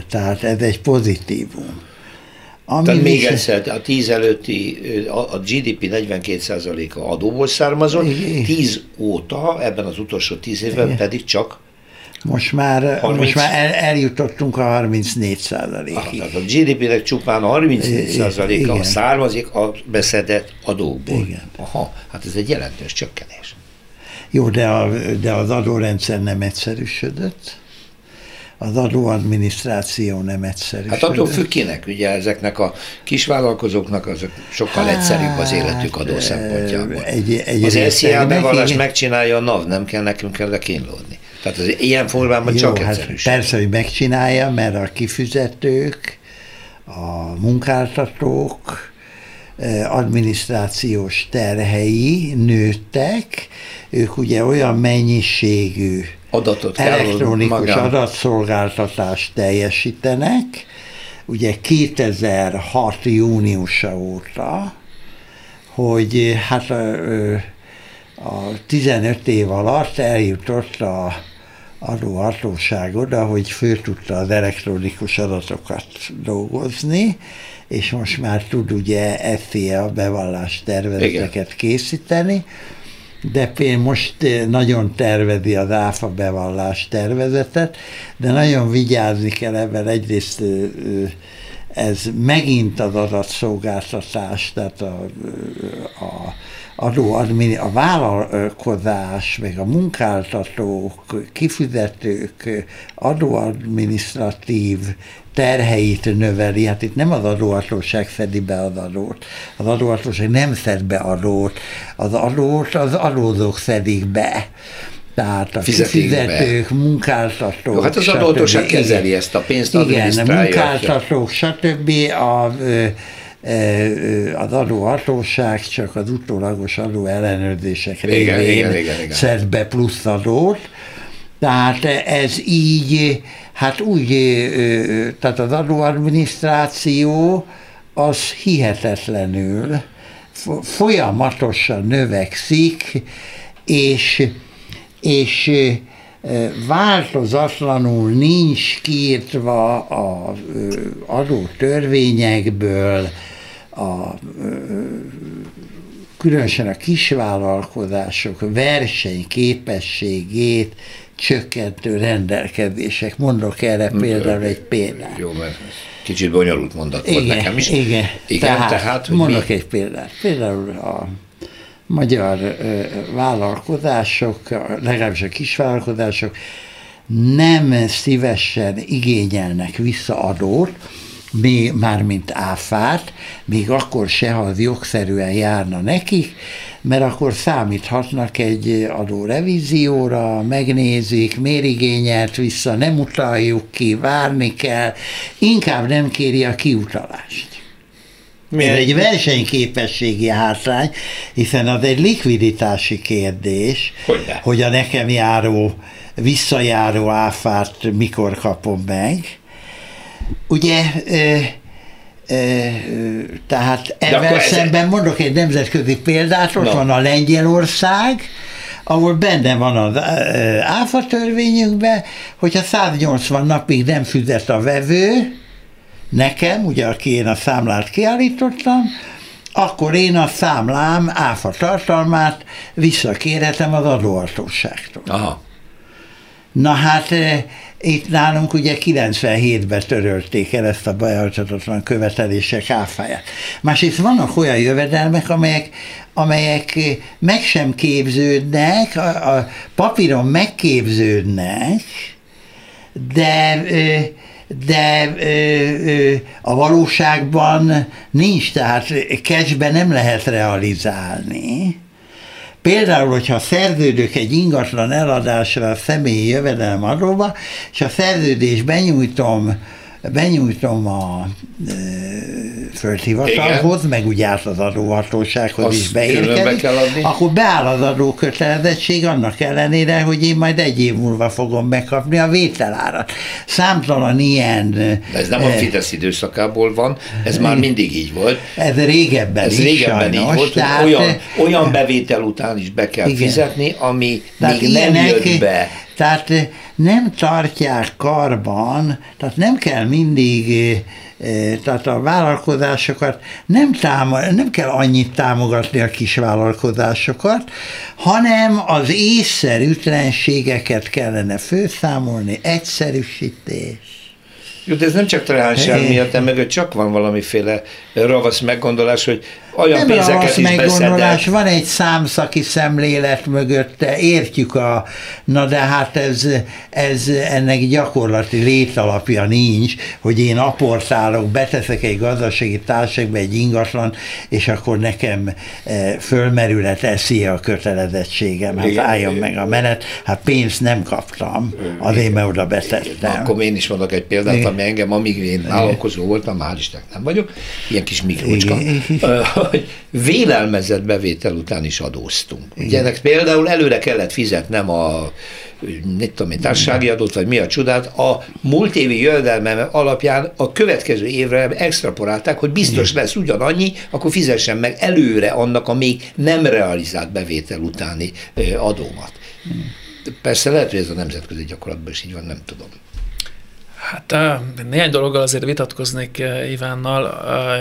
Speaker 3: tehát ez egy pozitívum. Ami
Speaker 1: Tehát még egyszer, a 10 előtti, a a GDP 42%-a adóból származott,
Speaker 3: Igen.
Speaker 1: 10 óta, ebben az utolsó 10 évben
Speaker 3: Igen.
Speaker 1: pedig csak,
Speaker 3: Most már,
Speaker 1: 30.
Speaker 3: most már el, eljutottunk a 34
Speaker 1: ah,
Speaker 3: százalékig.
Speaker 1: tehát a GDP-nek csupán a 34%-a
Speaker 3: Igen.
Speaker 1: származik a beszedett adókból.
Speaker 3: Igen.
Speaker 1: Aha, hát ez egy jelentős csökkenés.
Speaker 3: Jó, de, a, de az adórendszer nem egyszerűsödött, az adóadminisztráció nem egyszerűsödött.
Speaker 1: Hát attól függ kinek, ugye ezeknek a kisvállalkozóknak azok sokkal egyszerűbb az életük adó
Speaker 3: Hát,
Speaker 1: szempontjából.
Speaker 3: egy- egy
Speaker 1: az SZIA bevallást megcsinálja a NAV, nem kell nekünk kell kínlódni. Tehát az ilyen formában
Speaker 3: Jó,
Speaker 1: csak
Speaker 3: hát
Speaker 1: egyszerűség.
Speaker 3: persze, hogy megcsinálja, mert a kifizetők, a munkáltatók, adminisztrációs terhei nőttek, ők ugye olyan mennyiségű
Speaker 1: Adatot kell
Speaker 3: elektronikus
Speaker 1: magán-
Speaker 3: adatszolgáltatást teljesítenek, ugye 2006. júniusa óta, hogy hát a, a 15 év alatt eljutott a adóhatóság oda, hogy föl tudta az elektronikus adatokat dolgozni, és most már tud ugye FIA bevallás tervezeteket készíteni, de például most eh, nagyon tervezi az ÁFA bevallás tervezetet, de nagyon vigyázni kell ebben. Egyrészt ö, ö, ez megint az adatszolgáltatás, tehát a, a adó, a vállalkozás, meg a munkáltatók, kifizetők adóadminisztratív terheit növeli, hát itt nem az adóhatóság szedi be az adót, az adóhatóság nem szed be adót, az adót az adózók szedik be. Tehát a kifizetők, munkáltatók,
Speaker 1: Jó, hát az adóhatóság kezeli ezt a pénzt,
Speaker 3: Igen, a munkáltatók, stb. A, ö, az adóhatóság csak az utólagos adó ellenőrzések révén
Speaker 1: igen, igen, igen.
Speaker 3: szed be plusz adót. Tehát ez így, hát úgy, tehát az adóadminisztráció az hihetetlenül fo- folyamatosan növekszik, és, és változatlanul nincs kiírtva az adótörvényekből a különösen a kisvállalkozások versenyképességét csökkentő rendelkezések. Mondok erre például egy példát.
Speaker 1: Jó, mert kicsit bonyolult mondat volt nekem is.
Speaker 3: Igen,
Speaker 1: igen tehát, tehát
Speaker 3: mondok
Speaker 1: mi?
Speaker 3: egy példát. Például a magyar vállalkozások, a- legalábbis a kisvállalkozások nem szívesen igényelnek vissza adót, még, mármint áfát, még akkor se, ha az jogszerűen járna nekik, mert akkor számíthatnak egy adórevízióra, megnézik, miért igényelt vissza, nem utaljuk ki, várni kell, inkább nem kéri a kiutalást. Ez egy versenyképességi hátrány, hiszen az egy likviditási kérdés,
Speaker 1: Hogyne.
Speaker 3: hogy a nekem járó, visszajáró áfát mikor kapom meg. Ugye, ö, ö, tehát ebben
Speaker 1: ez-
Speaker 3: szemben mondok egy nemzetközi példát, ott
Speaker 1: Na.
Speaker 3: van a Lengyelország, ahol benne van az áfa törvényükben, hogyha 180 napig nem fizet a vevő, nekem, ugye aki én a számlát kiállítottam, akkor én a számlám áfa tartalmát visszakérhetem az adóhatóságtól.
Speaker 1: Aha.
Speaker 3: Na hát itt nálunk ugye 97-ben törölték el ezt a beajtatatlan követelések áfáját. Másrészt vannak olyan jövedelmek, amelyek, amelyek meg sem képződnek, a, a papíron megképződnek, de de a valóságban nincs, tehát cashben nem lehet realizálni. Például, hogyha szerződök egy ingatlan eladásra a személyi jövedelem adóba, és a szerződés benyújtom benyújtom a e, földhivatalhoz, meg ugye át az adóhatósághoz Azt is beérkezik, be akkor beáll az adókötelezettség annak ellenére, hogy én majd egy év múlva fogom megkapni a vételárat. Számtalan ilyen...
Speaker 1: De ez nem a Fidesz időszakából van, ez már mindig így volt.
Speaker 3: Ez régebben ez is régebben sajnos, így volt,
Speaker 1: tehát, olyan, olyan bevétel után is be kell igen. fizetni, ami még nem jött be
Speaker 3: tehát eh, nem tartják karban, tehát nem kell mindig, eh, eh, tehát a vállalkozásokat nem, támo- nem kell annyit támogatni a kis vállalkozásokat, hanem az észszerűtlenségeket kellene főszámolni, egyszerűsítés.
Speaker 1: Jó, de ez nem csak trehányság miatt, mögött csak van valamiféle ravasz meggondolás, hogy olyan nem pénzeket is meggondolás,
Speaker 3: van egy számszaki szemlélet mögötte, értjük a, na de hát ez, ez ennek gyakorlati létalapja nincs, hogy én aportálok, beteszek egy gazdasági társaságba egy ingatlan, és akkor nekem e, fölmerület eszi a kötelezettségem, hát igen, álljon igen. meg a menet, hát pénzt nem kaptam, azért mert oda betettem.
Speaker 1: Akkor én is mondok egy példát, igen. ami engem, amíg én vállalkozó voltam, hál' Isten nem vagyok, ilyen kis Miklócska, hogy vélelmezett bevétel után is adóztunk. Ugye ennek például előre kellett fizetnem a mit tudom én, társasági adót, vagy mi a csodát, a múlt évi jövedelmem alapján a következő évre extrapolálták, hogy biztos lesz ugyanannyi, akkor fizessen meg előre annak a még nem realizált bevétel utáni adómat. Persze lehet, hogy ez a nemzetközi gyakorlatban is így van, nem tudom.
Speaker 4: Hát néhány dologgal azért vitatkoznék Ivánnal.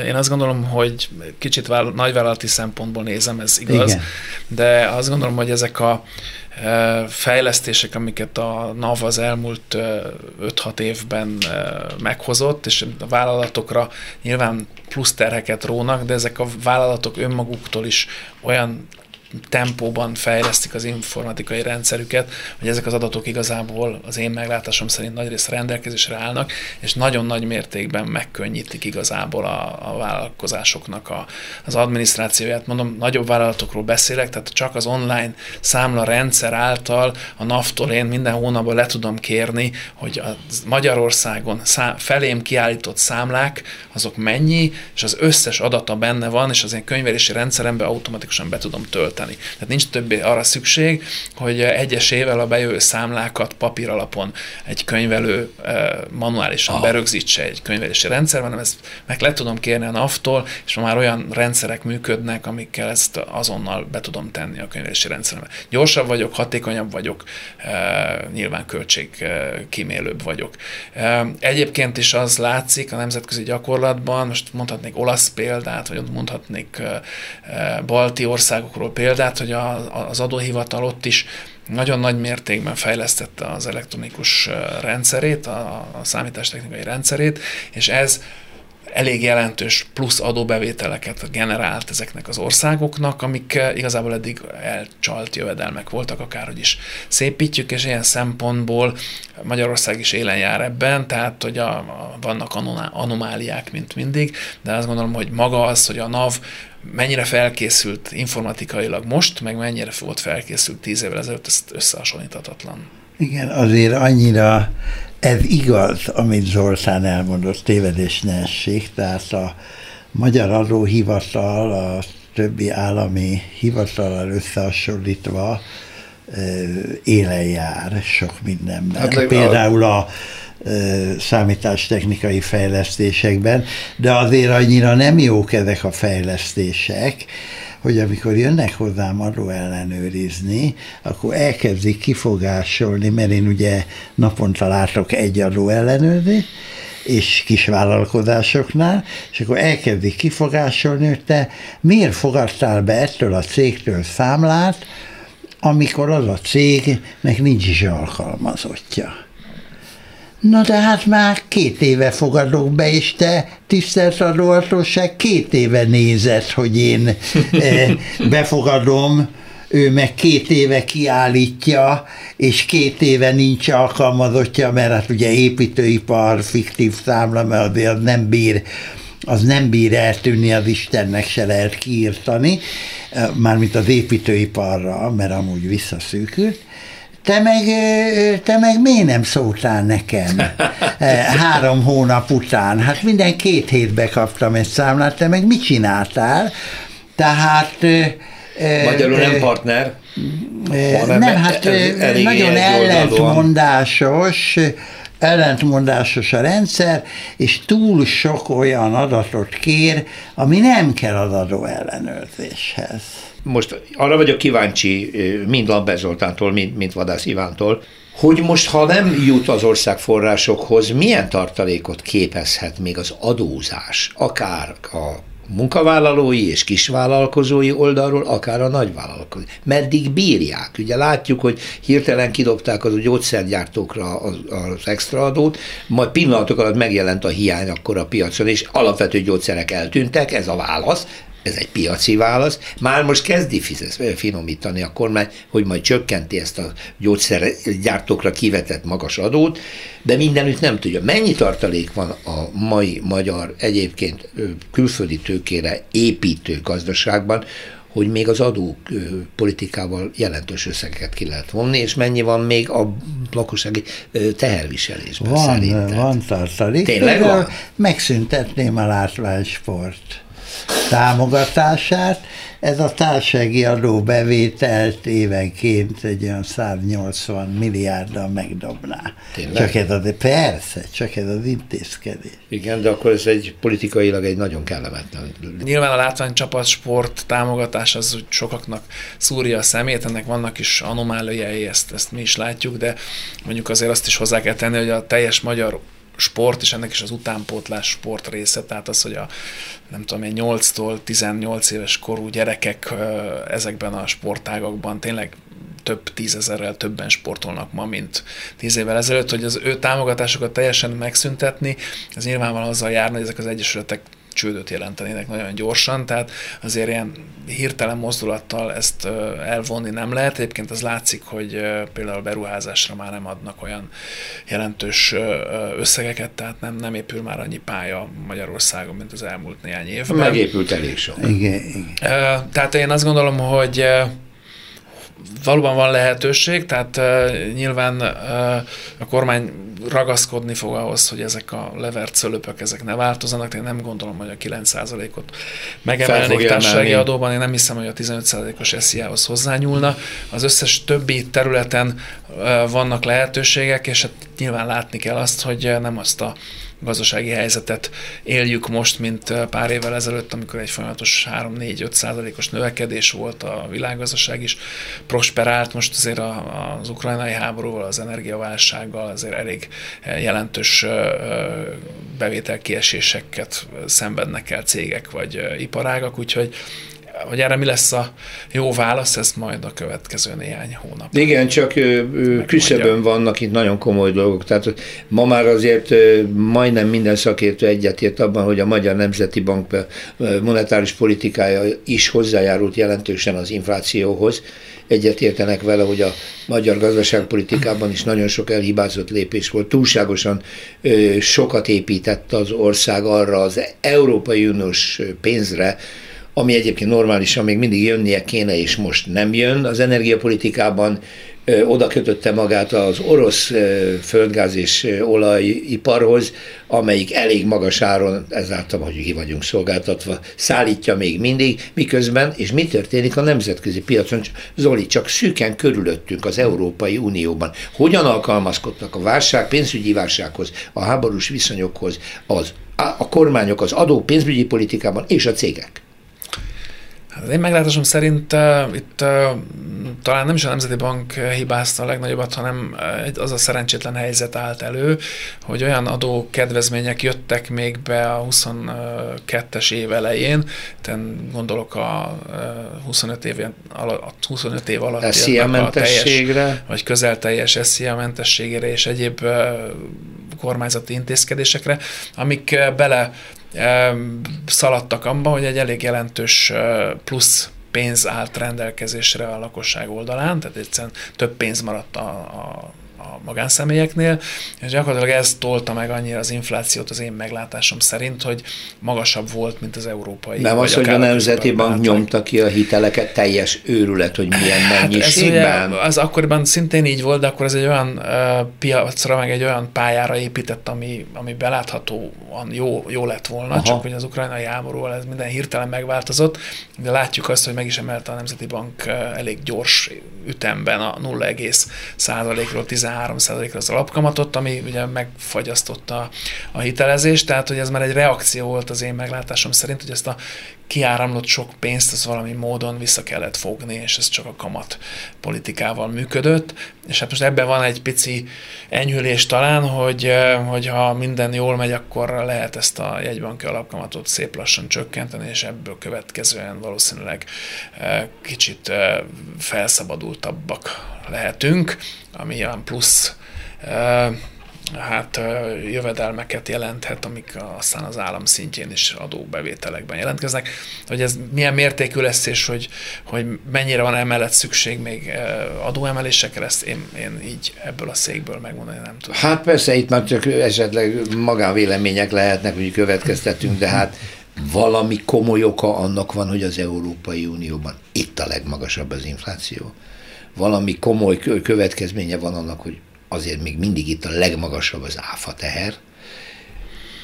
Speaker 4: Én azt gondolom, hogy kicsit nagyvállalati szempontból nézem, ez igaz, Igen. de azt gondolom, hogy ezek a fejlesztések, amiket a NAV az elmúlt 5-6 évben meghozott, és a vállalatokra nyilván plusz terheket rónak, de ezek a vállalatok önmaguktól is olyan tempóban fejlesztik az informatikai rendszerüket, hogy ezek az adatok igazából az én meglátásom szerint nagyrészt rendelkezésre állnak, és nagyon nagy mértékben megkönnyítik igazából a, a vállalkozásoknak a, az adminisztrációját. Mondom, nagyobb vállalatokról beszélek, tehát csak az online számla rendszer által a NAV-tól én minden hónapban le tudom kérni, hogy a Magyarországon szám, felém kiállított számlák, azok mennyi, és az összes adata benne van, és az én könyvelési rendszerembe automatikusan be tudom tölteni. Tehát nincs többé arra szükség, hogy egyesével a bejövő számlákat papír alapon egy könyvelő manuálisan berögzítse egy könyvelési rendszerben, hanem ezt meg le tudom kérni a NAV-tól, és már olyan rendszerek működnek, amikkel ezt azonnal be tudom tenni a könyvelési rendszerbe. Gyorsabb vagyok, hatékonyabb vagyok, nyilván költség kímélőbb vagyok. Egyébként is az látszik a nemzetközi gyakorlatban, most mondhatnék olasz példát, vagy mondhatnék balti országokról példát, hogy az adóhivatal ott is nagyon nagy mértékben fejlesztette az elektronikus rendszerét, a számítástechnikai rendszerét, és ez elég jelentős plusz adóbevételeket generált ezeknek az országoknak, amik igazából eddig elcsalt jövedelmek voltak, akárhogy is szépítjük, és ilyen szempontból Magyarország is élen jár ebben, tehát hogy a, a, vannak anomáliák, mint mindig, de azt gondolom, hogy maga az, hogy a NAV mennyire felkészült informatikailag most, meg mennyire volt felkészült tíz évvel ezelőtt, ez összehasonlíthatatlan.
Speaker 3: Igen, azért annyira ez igaz, amit Zoltán elmondott, tévedés ne essék, tehát a Magyar Adóhivatal a többi állami hivatalal összehasonlítva élen jár sok mindenben. Hát, Például a számítástechnikai fejlesztésekben, de azért annyira nem jók ezek a fejlesztések, hogy amikor jönnek hozzám adó ellenőrizni, akkor elkezdik kifogásolni, mert én ugye naponta látok egy adó ellenőrizni, és kisvállalkozásoknál, és akkor elkezdik kifogásolni, hogy te miért fogadtál be ettől a cégtől számlát, amikor az a cégnek nincs is alkalmazottja. Na de hát már két éve fogadok be, és te, tisztelt adóhatóság, két éve nézett, hogy én eh, befogadom, ő meg két éve kiállítja, és két éve nincs alkalmazottja, mert hát ugye építőipar, fiktív számla, mert azért az nem bír az nem bír eltűnni, az Istennek se lehet kiírtani, eh, mármint az építőiparra, mert amúgy visszaszűkült, te meg, te meg miért nem szóltál nekem három hónap után? Hát minden két hétbe kaptam egy számlát, te meg mit csináltál? Tehát...
Speaker 1: Magyarul nem partner?
Speaker 3: Nem, hát nagyon ellentmondásos, ellentmondásos a rendszer, és túl sok olyan adatot kér, ami nem kell az adó ellenőrzéshez
Speaker 1: most arra vagyok kíváncsi, mind Lambert Zoltántól, mind, mind Vadász Ivántól, hogy most, ha nem jut az ország forrásokhoz, milyen tartalékot képezhet még az adózás, akár a munkavállalói és kisvállalkozói oldalról, akár a nagyvállalkozói. Meddig bírják? Ugye látjuk, hogy hirtelen kidobták az a gyógyszergyártókra az, az extra adót, majd pillanatok alatt megjelent a hiány akkor a piacon, és alapvető gyógyszerek eltűntek, ez a válasz, ez egy piaci válasz. Már most kezdi finomítani a kormány, hogy majd csökkenti ezt a gyógyszergyártókra kivetett magas adót, de mindenütt nem tudja. Mennyi tartalék van a mai magyar egyébként külföldi tőkére építő gazdaságban, hogy még az adó politikával jelentős összegeket ki lehet vonni, és mennyi van még a lakossági teherviselésben
Speaker 3: van,
Speaker 1: szerinted?
Speaker 3: Van tartalék.
Speaker 1: Tényleg van?
Speaker 3: Megszüntetném a látványsport támogatását. Ez a társasági adóbevételt évenként egy olyan 180 milliárddal megdobná. Tényleg? Csak ez az, persze, csak ez az intézkedés.
Speaker 1: Igen, de akkor ez egy politikailag egy nagyon kellemetlen.
Speaker 4: Nyilván a látványcsapat sport támogatás az úgy sokaknak szúrja a szemét, ennek vannak is anomáliai, ezt, ezt mi is látjuk, de mondjuk azért azt is hozzá kell tenni, hogy a teljes magyar sport, és ennek is az utánpótlás sport része, tehát az, hogy a nem tudom én 8-tól 18 éves korú gyerekek ezekben a sportágakban tényleg több tízezerrel többen sportolnak ma, mint tíz évvel ezelőtt, hogy az ő támogatásokat teljesen megszüntetni, ez nyilvánvalóan azzal járna, hogy ezek az egyesületek csődöt jelentenének nagyon gyorsan, tehát azért ilyen hirtelen mozdulattal ezt elvonni nem lehet. Egyébként az látszik, hogy például beruházásra már nem adnak olyan jelentős összegeket, tehát nem, nem épül már annyi pálya Magyarországon, mint az elmúlt néhány évben.
Speaker 1: Megépült elég sok.
Speaker 3: Igen, igen.
Speaker 4: Tehát én azt gondolom, hogy valóban van lehetőség, tehát uh, nyilván uh, a kormány ragaszkodni fog ahhoz, hogy ezek a levert szölöpök ezek ne változanak. Én nem gondolom, hogy a 9%-ot megemelnék társasági adóban. Én nem hiszem, hogy a 15%-os SZIA-hoz hozzányúlna. Az összes többi területen uh, vannak lehetőségek, és hát nyilván látni kell azt, hogy nem azt a gazdasági helyzetet éljük most, mint pár évvel ezelőtt, amikor egy folyamatos 3-4-5 százalékos növekedés volt, a világgazdaság is. Prosperált, most azért az ukrajnai háborúval, az energiaválsággal azért elég jelentős bevételkieséseket szenvednek el cégek vagy iparágak, úgyhogy hogy erre mi lesz a jó válasz, ez majd a következő néhány hónap.
Speaker 1: Igen, csak küszöbön vannak itt nagyon komoly dolgok. Tehát ma már azért majdnem minden szakértő egyetért abban, hogy a Magyar Nemzeti Bank monetáris politikája is hozzájárult jelentősen az inflációhoz. Egyetértenek vele, hogy a magyar gazdaságpolitikában is nagyon sok elhibázott lépés volt. Túlságosan sokat épített az ország arra az Európai Uniós pénzre, ami egyébként normálisan még mindig jönnie kéne, és most nem jön. Az energiapolitikában oda kötötte magát az orosz földgáz és olajiparhoz, amelyik elég magas áron, ezáltal, hogy ki vagyunk szolgáltatva, szállítja még mindig, miközben, és mi történik a nemzetközi piacon? Zoli, csak szűken körülöttünk az Európai Unióban. Hogyan alkalmazkodtak a válság, pénzügyi válsághoz, a háborús viszonyokhoz az, a kormányok az adó pénzügyi politikában és a cégek?
Speaker 4: Az én meglátásom szerint uh, itt uh, talán nem is a Nemzeti Bank hibázta a legnagyobbat, hanem az a szerencsétlen helyzet állt elő, hogy olyan adó kedvezmények jöttek még be a 22-es év elején, tehát gondolok a 25 év, a 25 év alatt
Speaker 1: SZIA mentességre,
Speaker 4: vagy közel teljes SZIA mentességére és egyéb kormányzati intézkedésekre, amik bele szaladtak abba, hogy egy elég jelentős plusz pénz állt rendelkezésre a lakosság oldalán, tehát egyszerűen több pénz maradt a, a a magánszemélyeknél, és gyakorlatilag ez tolta meg annyira az inflációt az én meglátásom szerint, hogy magasabb volt, mint az európai.
Speaker 1: Nem az, hogy a Nemzeti Bank nyomta ki a hiteleket, teljes őrület, hogy milyen mennyiségben.
Speaker 4: Hát ez ugye, akkoriban szintén így volt, de akkor ez egy olyan uh, piacra, meg egy olyan pályára épített, ami, ami beláthatóan jó, jó lett volna, Aha. csak hogy az ukrajnai háborúval ez minden hirtelen megváltozott, de látjuk azt, hogy meg is emelte a Nemzeti Bank elég gyors ütemben a 0,1%-ról 13 3%-ra az alapkamatot, ami ugye megfagyasztotta a hitelezést, tehát hogy ez már egy reakció volt az én meglátásom szerint, hogy ezt a kiáramlott sok pénzt, az valami módon vissza kellett fogni, és ez csak a kamat politikával működött, és hát most ebben van egy pici enyhülés talán, hogy, hogy ha minden jól megy, akkor lehet ezt a jegybanki alapkamatot szép lassan csökkenteni, és ebből következően valószínűleg kicsit felszabadultabbak lehetünk, ami olyan plusz hát jövedelmeket jelenthet, amik aztán az állam szintjén is adóbevételekben jelentkeznek. Hogy ez milyen mértékű lesz, és hogy, hogy mennyire van emellett szükség még adóemelésekre, ezt én, én így ebből a székből megmondani nem tudom.
Speaker 1: Hát persze, itt már csak esetleg magánvélemények lehetnek, hogy következtetünk, de hát valami komoly oka annak van, hogy az Európai Unióban itt a legmagasabb az infláció. Valami komoly következménye van annak, hogy azért még mindig itt a legmagasabb az áfa teher,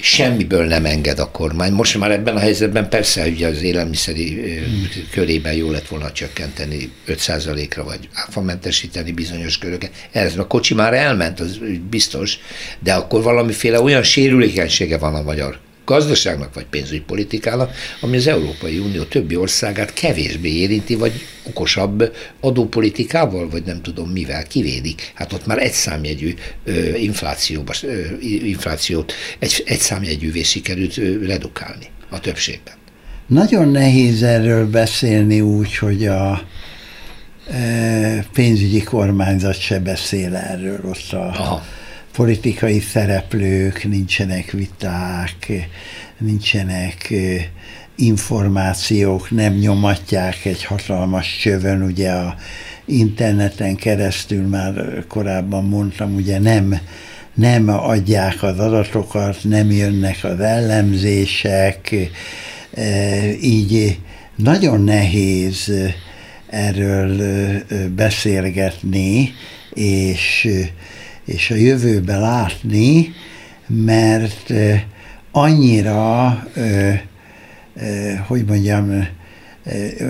Speaker 1: semmiből nem enged a kormány. Most már ebben a helyzetben persze, hogy az élelmiszeri hmm. körében jó lett volna csökkenteni 5%-ra, vagy áfamentesíteni bizonyos köröket. Ez a kocsi már elment, az biztos, de akkor valamiféle olyan sérülékenysége van a magyar gazdaságnak vagy pénzügypolitikának, ami az Európai Unió többi országát kevésbé érinti, vagy okosabb adópolitikával, vagy nem tudom mivel kivédik. Hát ott már egy számjegyű ö, inflációba, ö, inflációt, egy, egy számjegyűvé sikerült ö, redukálni a többségben.
Speaker 3: Nagyon nehéz erről beszélni úgy, hogy a pénzügyi kormányzat se beszél erről. Ott a, Aha politikai szereplők, nincsenek viták, nincsenek információk, nem nyomatják egy hatalmas csövön, ugye a interneten keresztül már korábban mondtam, ugye nem, nem adják az adatokat, nem jönnek az ellenzések, így nagyon nehéz erről beszélgetni, és és a jövőbe látni, mert annyira, hogy mondjam,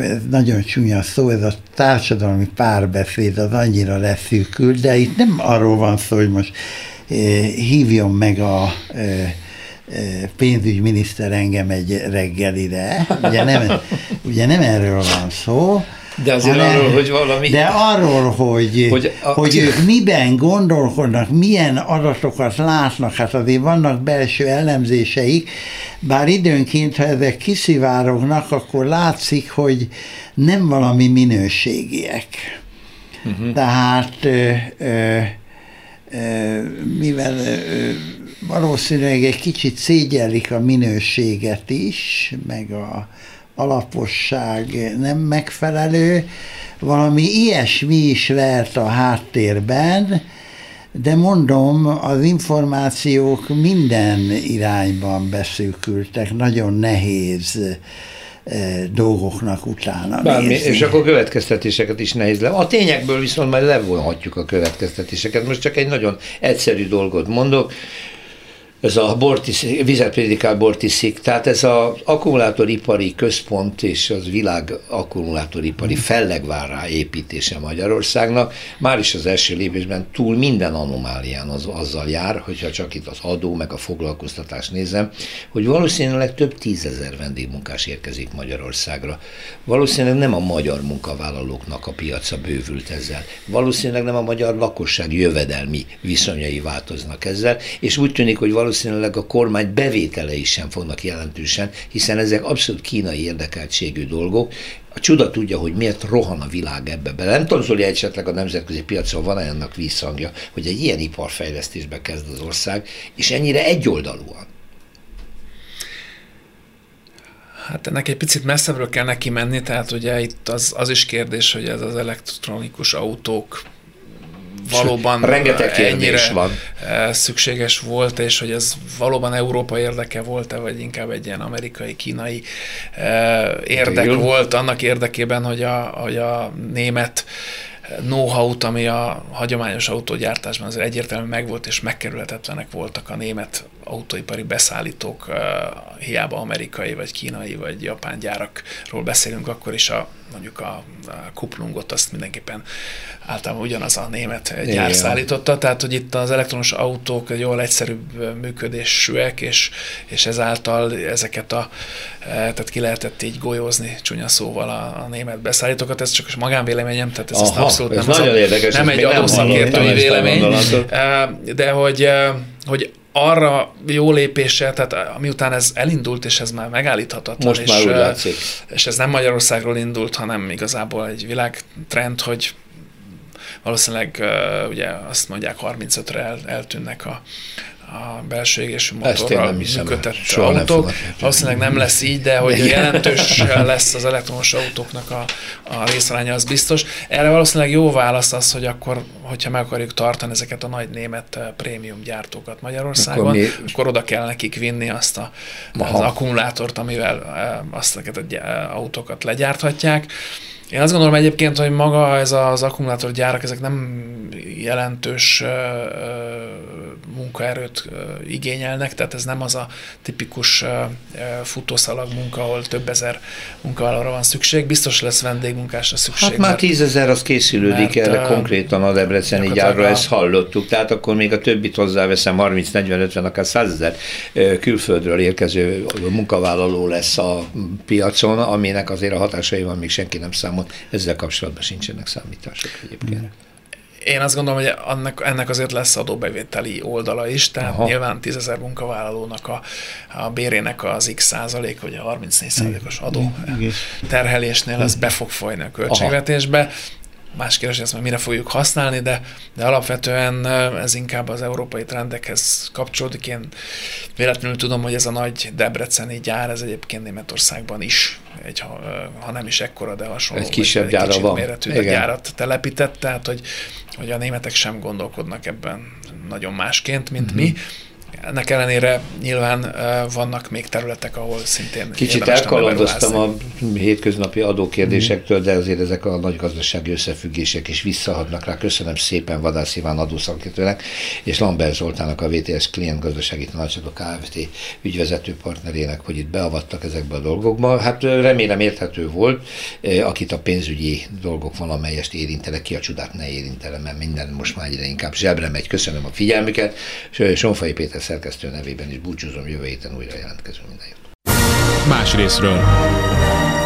Speaker 3: ez nagyon csúnya szó, ez a társadalmi párbeszéd az annyira leszűkült, de itt nem arról van szó, hogy most hívjon meg a pénzügyminiszter engem egy reggelire, ugye nem, ugye nem erről van szó,
Speaker 1: de azért hanem, arról, hogy valami...
Speaker 3: De arról, hogy, hogy, a, hogy ők miben gondolkodnak, milyen adatokat látnak, hát azért vannak belső elemzéseik, bár időnként, ha ezek kiszivárognak, akkor látszik, hogy nem valami minőségiek. Uh-huh. Tehát ö, ö, ö, mivel ö, valószínűleg egy kicsit szégyellik a minőséget is, meg a, alaposság nem megfelelő, valami ilyesmi is lehet a háttérben, de mondom, az információk minden irányban beszűkültek, nagyon nehéz eh, dolgoknak utána Bármi, nézni.
Speaker 1: És akkor következtetéseket is nehéz le. A tényekből viszont majd levonhatjuk a következtetéseket. Most csak egy nagyon egyszerű dolgot mondok ez a bortis, vizet prédikál bortiszik, tehát ez az akkumulátoripari központ és az világ akkumulátoripari mhm. fellegvárá építése Magyarországnak már is az első lépésben túl minden anomálián az, azzal jár, hogyha csak itt az adó meg a foglalkoztatás nézem, hogy valószínűleg több tízezer vendégmunkás érkezik Magyarországra. Valószínűleg nem a magyar munkavállalóknak a piaca bővült ezzel. Valószínűleg nem a magyar lakosság jövedelmi viszonyai változnak ezzel, és úgy tűnik, hogy valószínűleg valószínűleg a kormány bevételei sem fognak jelentősen, hiszen ezek abszolút kínai érdekeltségű dolgok, a csuda tudja, hogy miért rohan a világ ebbe bele. Nem tudom, Zoli, esetleg a nemzetközi piacon van-e ennek visszhangja, hogy egy ilyen iparfejlesztésbe kezd az ország, és ennyire egyoldalúan.
Speaker 4: Hát ennek egy picit messzebbről kell neki menni, tehát ugye itt az, az is kérdés, hogy ez az elektronikus autók valóban
Speaker 1: Rengeteg ennyire van.
Speaker 4: Eh, szükséges volt, és hogy ez valóban Európa érdeke volt-e, vagy inkább egy ilyen amerikai-kínai eh, érdek Dél. volt annak érdekében, hogy a, hogy a német know-how-t, ami a hagyományos autógyártásban azért egyértelműen megvolt, és megkerülhetetlenek voltak a német autóipari beszállítók, hiába amerikai, vagy kínai, vagy japán gyárakról beszélünk, akkor is a, mondjuk a, a kuplungot azt mindenképpen általában ugyanaz a német gyár szállította, tehát hogy itt az elektronos autók jól egyszerűbb működésűek, és, és ezáltal ezeket a, tehát ki lehetett így golyózni csúnya szóval a, a német beszállítókat, ez csak a magánvéleményem, tehát ez Aha, abszolút
Speaker 1: ez nem, nagyon az érdekes,
Speaker 4: nem egy adószakértői vélemény, de hogy, hogy arra jó lépése, tehát miután ez elindult, és ez már megállíthatatlan,
Speaker 1: Most
Speaker 4: és,
Speaker 1: már úgy látszik.
Speaker 4: és ez nem Magyarországról indult, hanem igazából egy világtrend, hogy valószínűleg ugye azt mondják 35-re el, eltűnnek a, a belső égésű motorral működtetett autók. Valószínűleg nem lesz így, de hogy jelentős lesz az elektromos autóknak a, a részaránya, az biztos. Erre valószínűleg jó válasz az, hogy akkor, hogyha meg akarjuk tartani ezeket a nagy német eh, prémium gyártókat Magyarországon, akkor, mi... akkor oda kell nekik vinni azt a, az akkumulátort, amivel eh, azt a eh, autókat legyárthatják. Én azt gondolom egyébként, hogy maga ez az akkumulátorgyárak, ezek nem jelentős munkaerőt igényelnek, tehát ez nem az a tipikus futószalag munka, ahol több ezer munkavállalóra van szükség. Biztos lesz vendégmunkásra szükség.
Speaker 1: Hát már tízezer az készülődik mert, erre konkrétan a Debreceni gyárra, ezt hallottuk, tehát akkor még a többit hozzáveszem, 30-40-50, akár 100 ezer külföldről érkező munkavállaló lesz a piacon, aminek azért a hatásai van, még senki nem számol. Ezzel kapcsolatban sincsenek számítások egyébként. Mm.
Speaker 4: Én azt gondolom, hogy annak, ennek azért lesz adóbevételi oldala is, tehát Aha. nyilván 10 ezer munkavállalónak a, a bérének az x százalék, vagy a 34 százalékos adó terhelésnél ez be fog folyni a költségvetésbe. Aha. Más kérdés, ezt már mire fogjuk használni, de, de alapvetően ez inkább az európai trendekhez kapcsolódik. Én véletlenül tudom, hogy ez a nagy debreceni gyár, ez egyébként Németországban is, egy, ha, ha nem is ekkora, de hasonló.
Speaker 1: Egy kisebb gyára van.
Speaker 4: méretű Igen. gyárat telepített, tehát hogy, hogy a németek sem gondolkodnak ebben nagyon másként, mint mm-hmm. mi ennek ellenére nyilván vannak még területek, ahol szintén
Speaker 1: Kicsit elkalandoztam a hétköznapi adókérdésektől, de azért ezek a nagy gazdasági összefüggések is visszahadnak rá. Köszönöm szépen Vadász Iván adószakértőnek és Lambert Zoltának a VTS Klient Gazdasági Tanácsadó Kft. ügyvezető partnerének, hogy itt beavattak ezekbe a dolgokba. Hát remélem érthető volt, akit a pénzügyi dolgok valamelyest érintenek, ki a csodát ne érintele, mert minden most már egyre inkább zsebre megy. Köszönöm a figyelmüket. Sonfai Péter szerkesztő nevében is búcsúzom, jövő héten újra jelentkezünk minden jót.
Speaker 2: Más részről.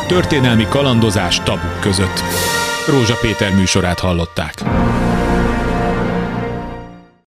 Speaker 2: Történelmi kalandozás tabuk között. Rózsa Péter műsorát hallották.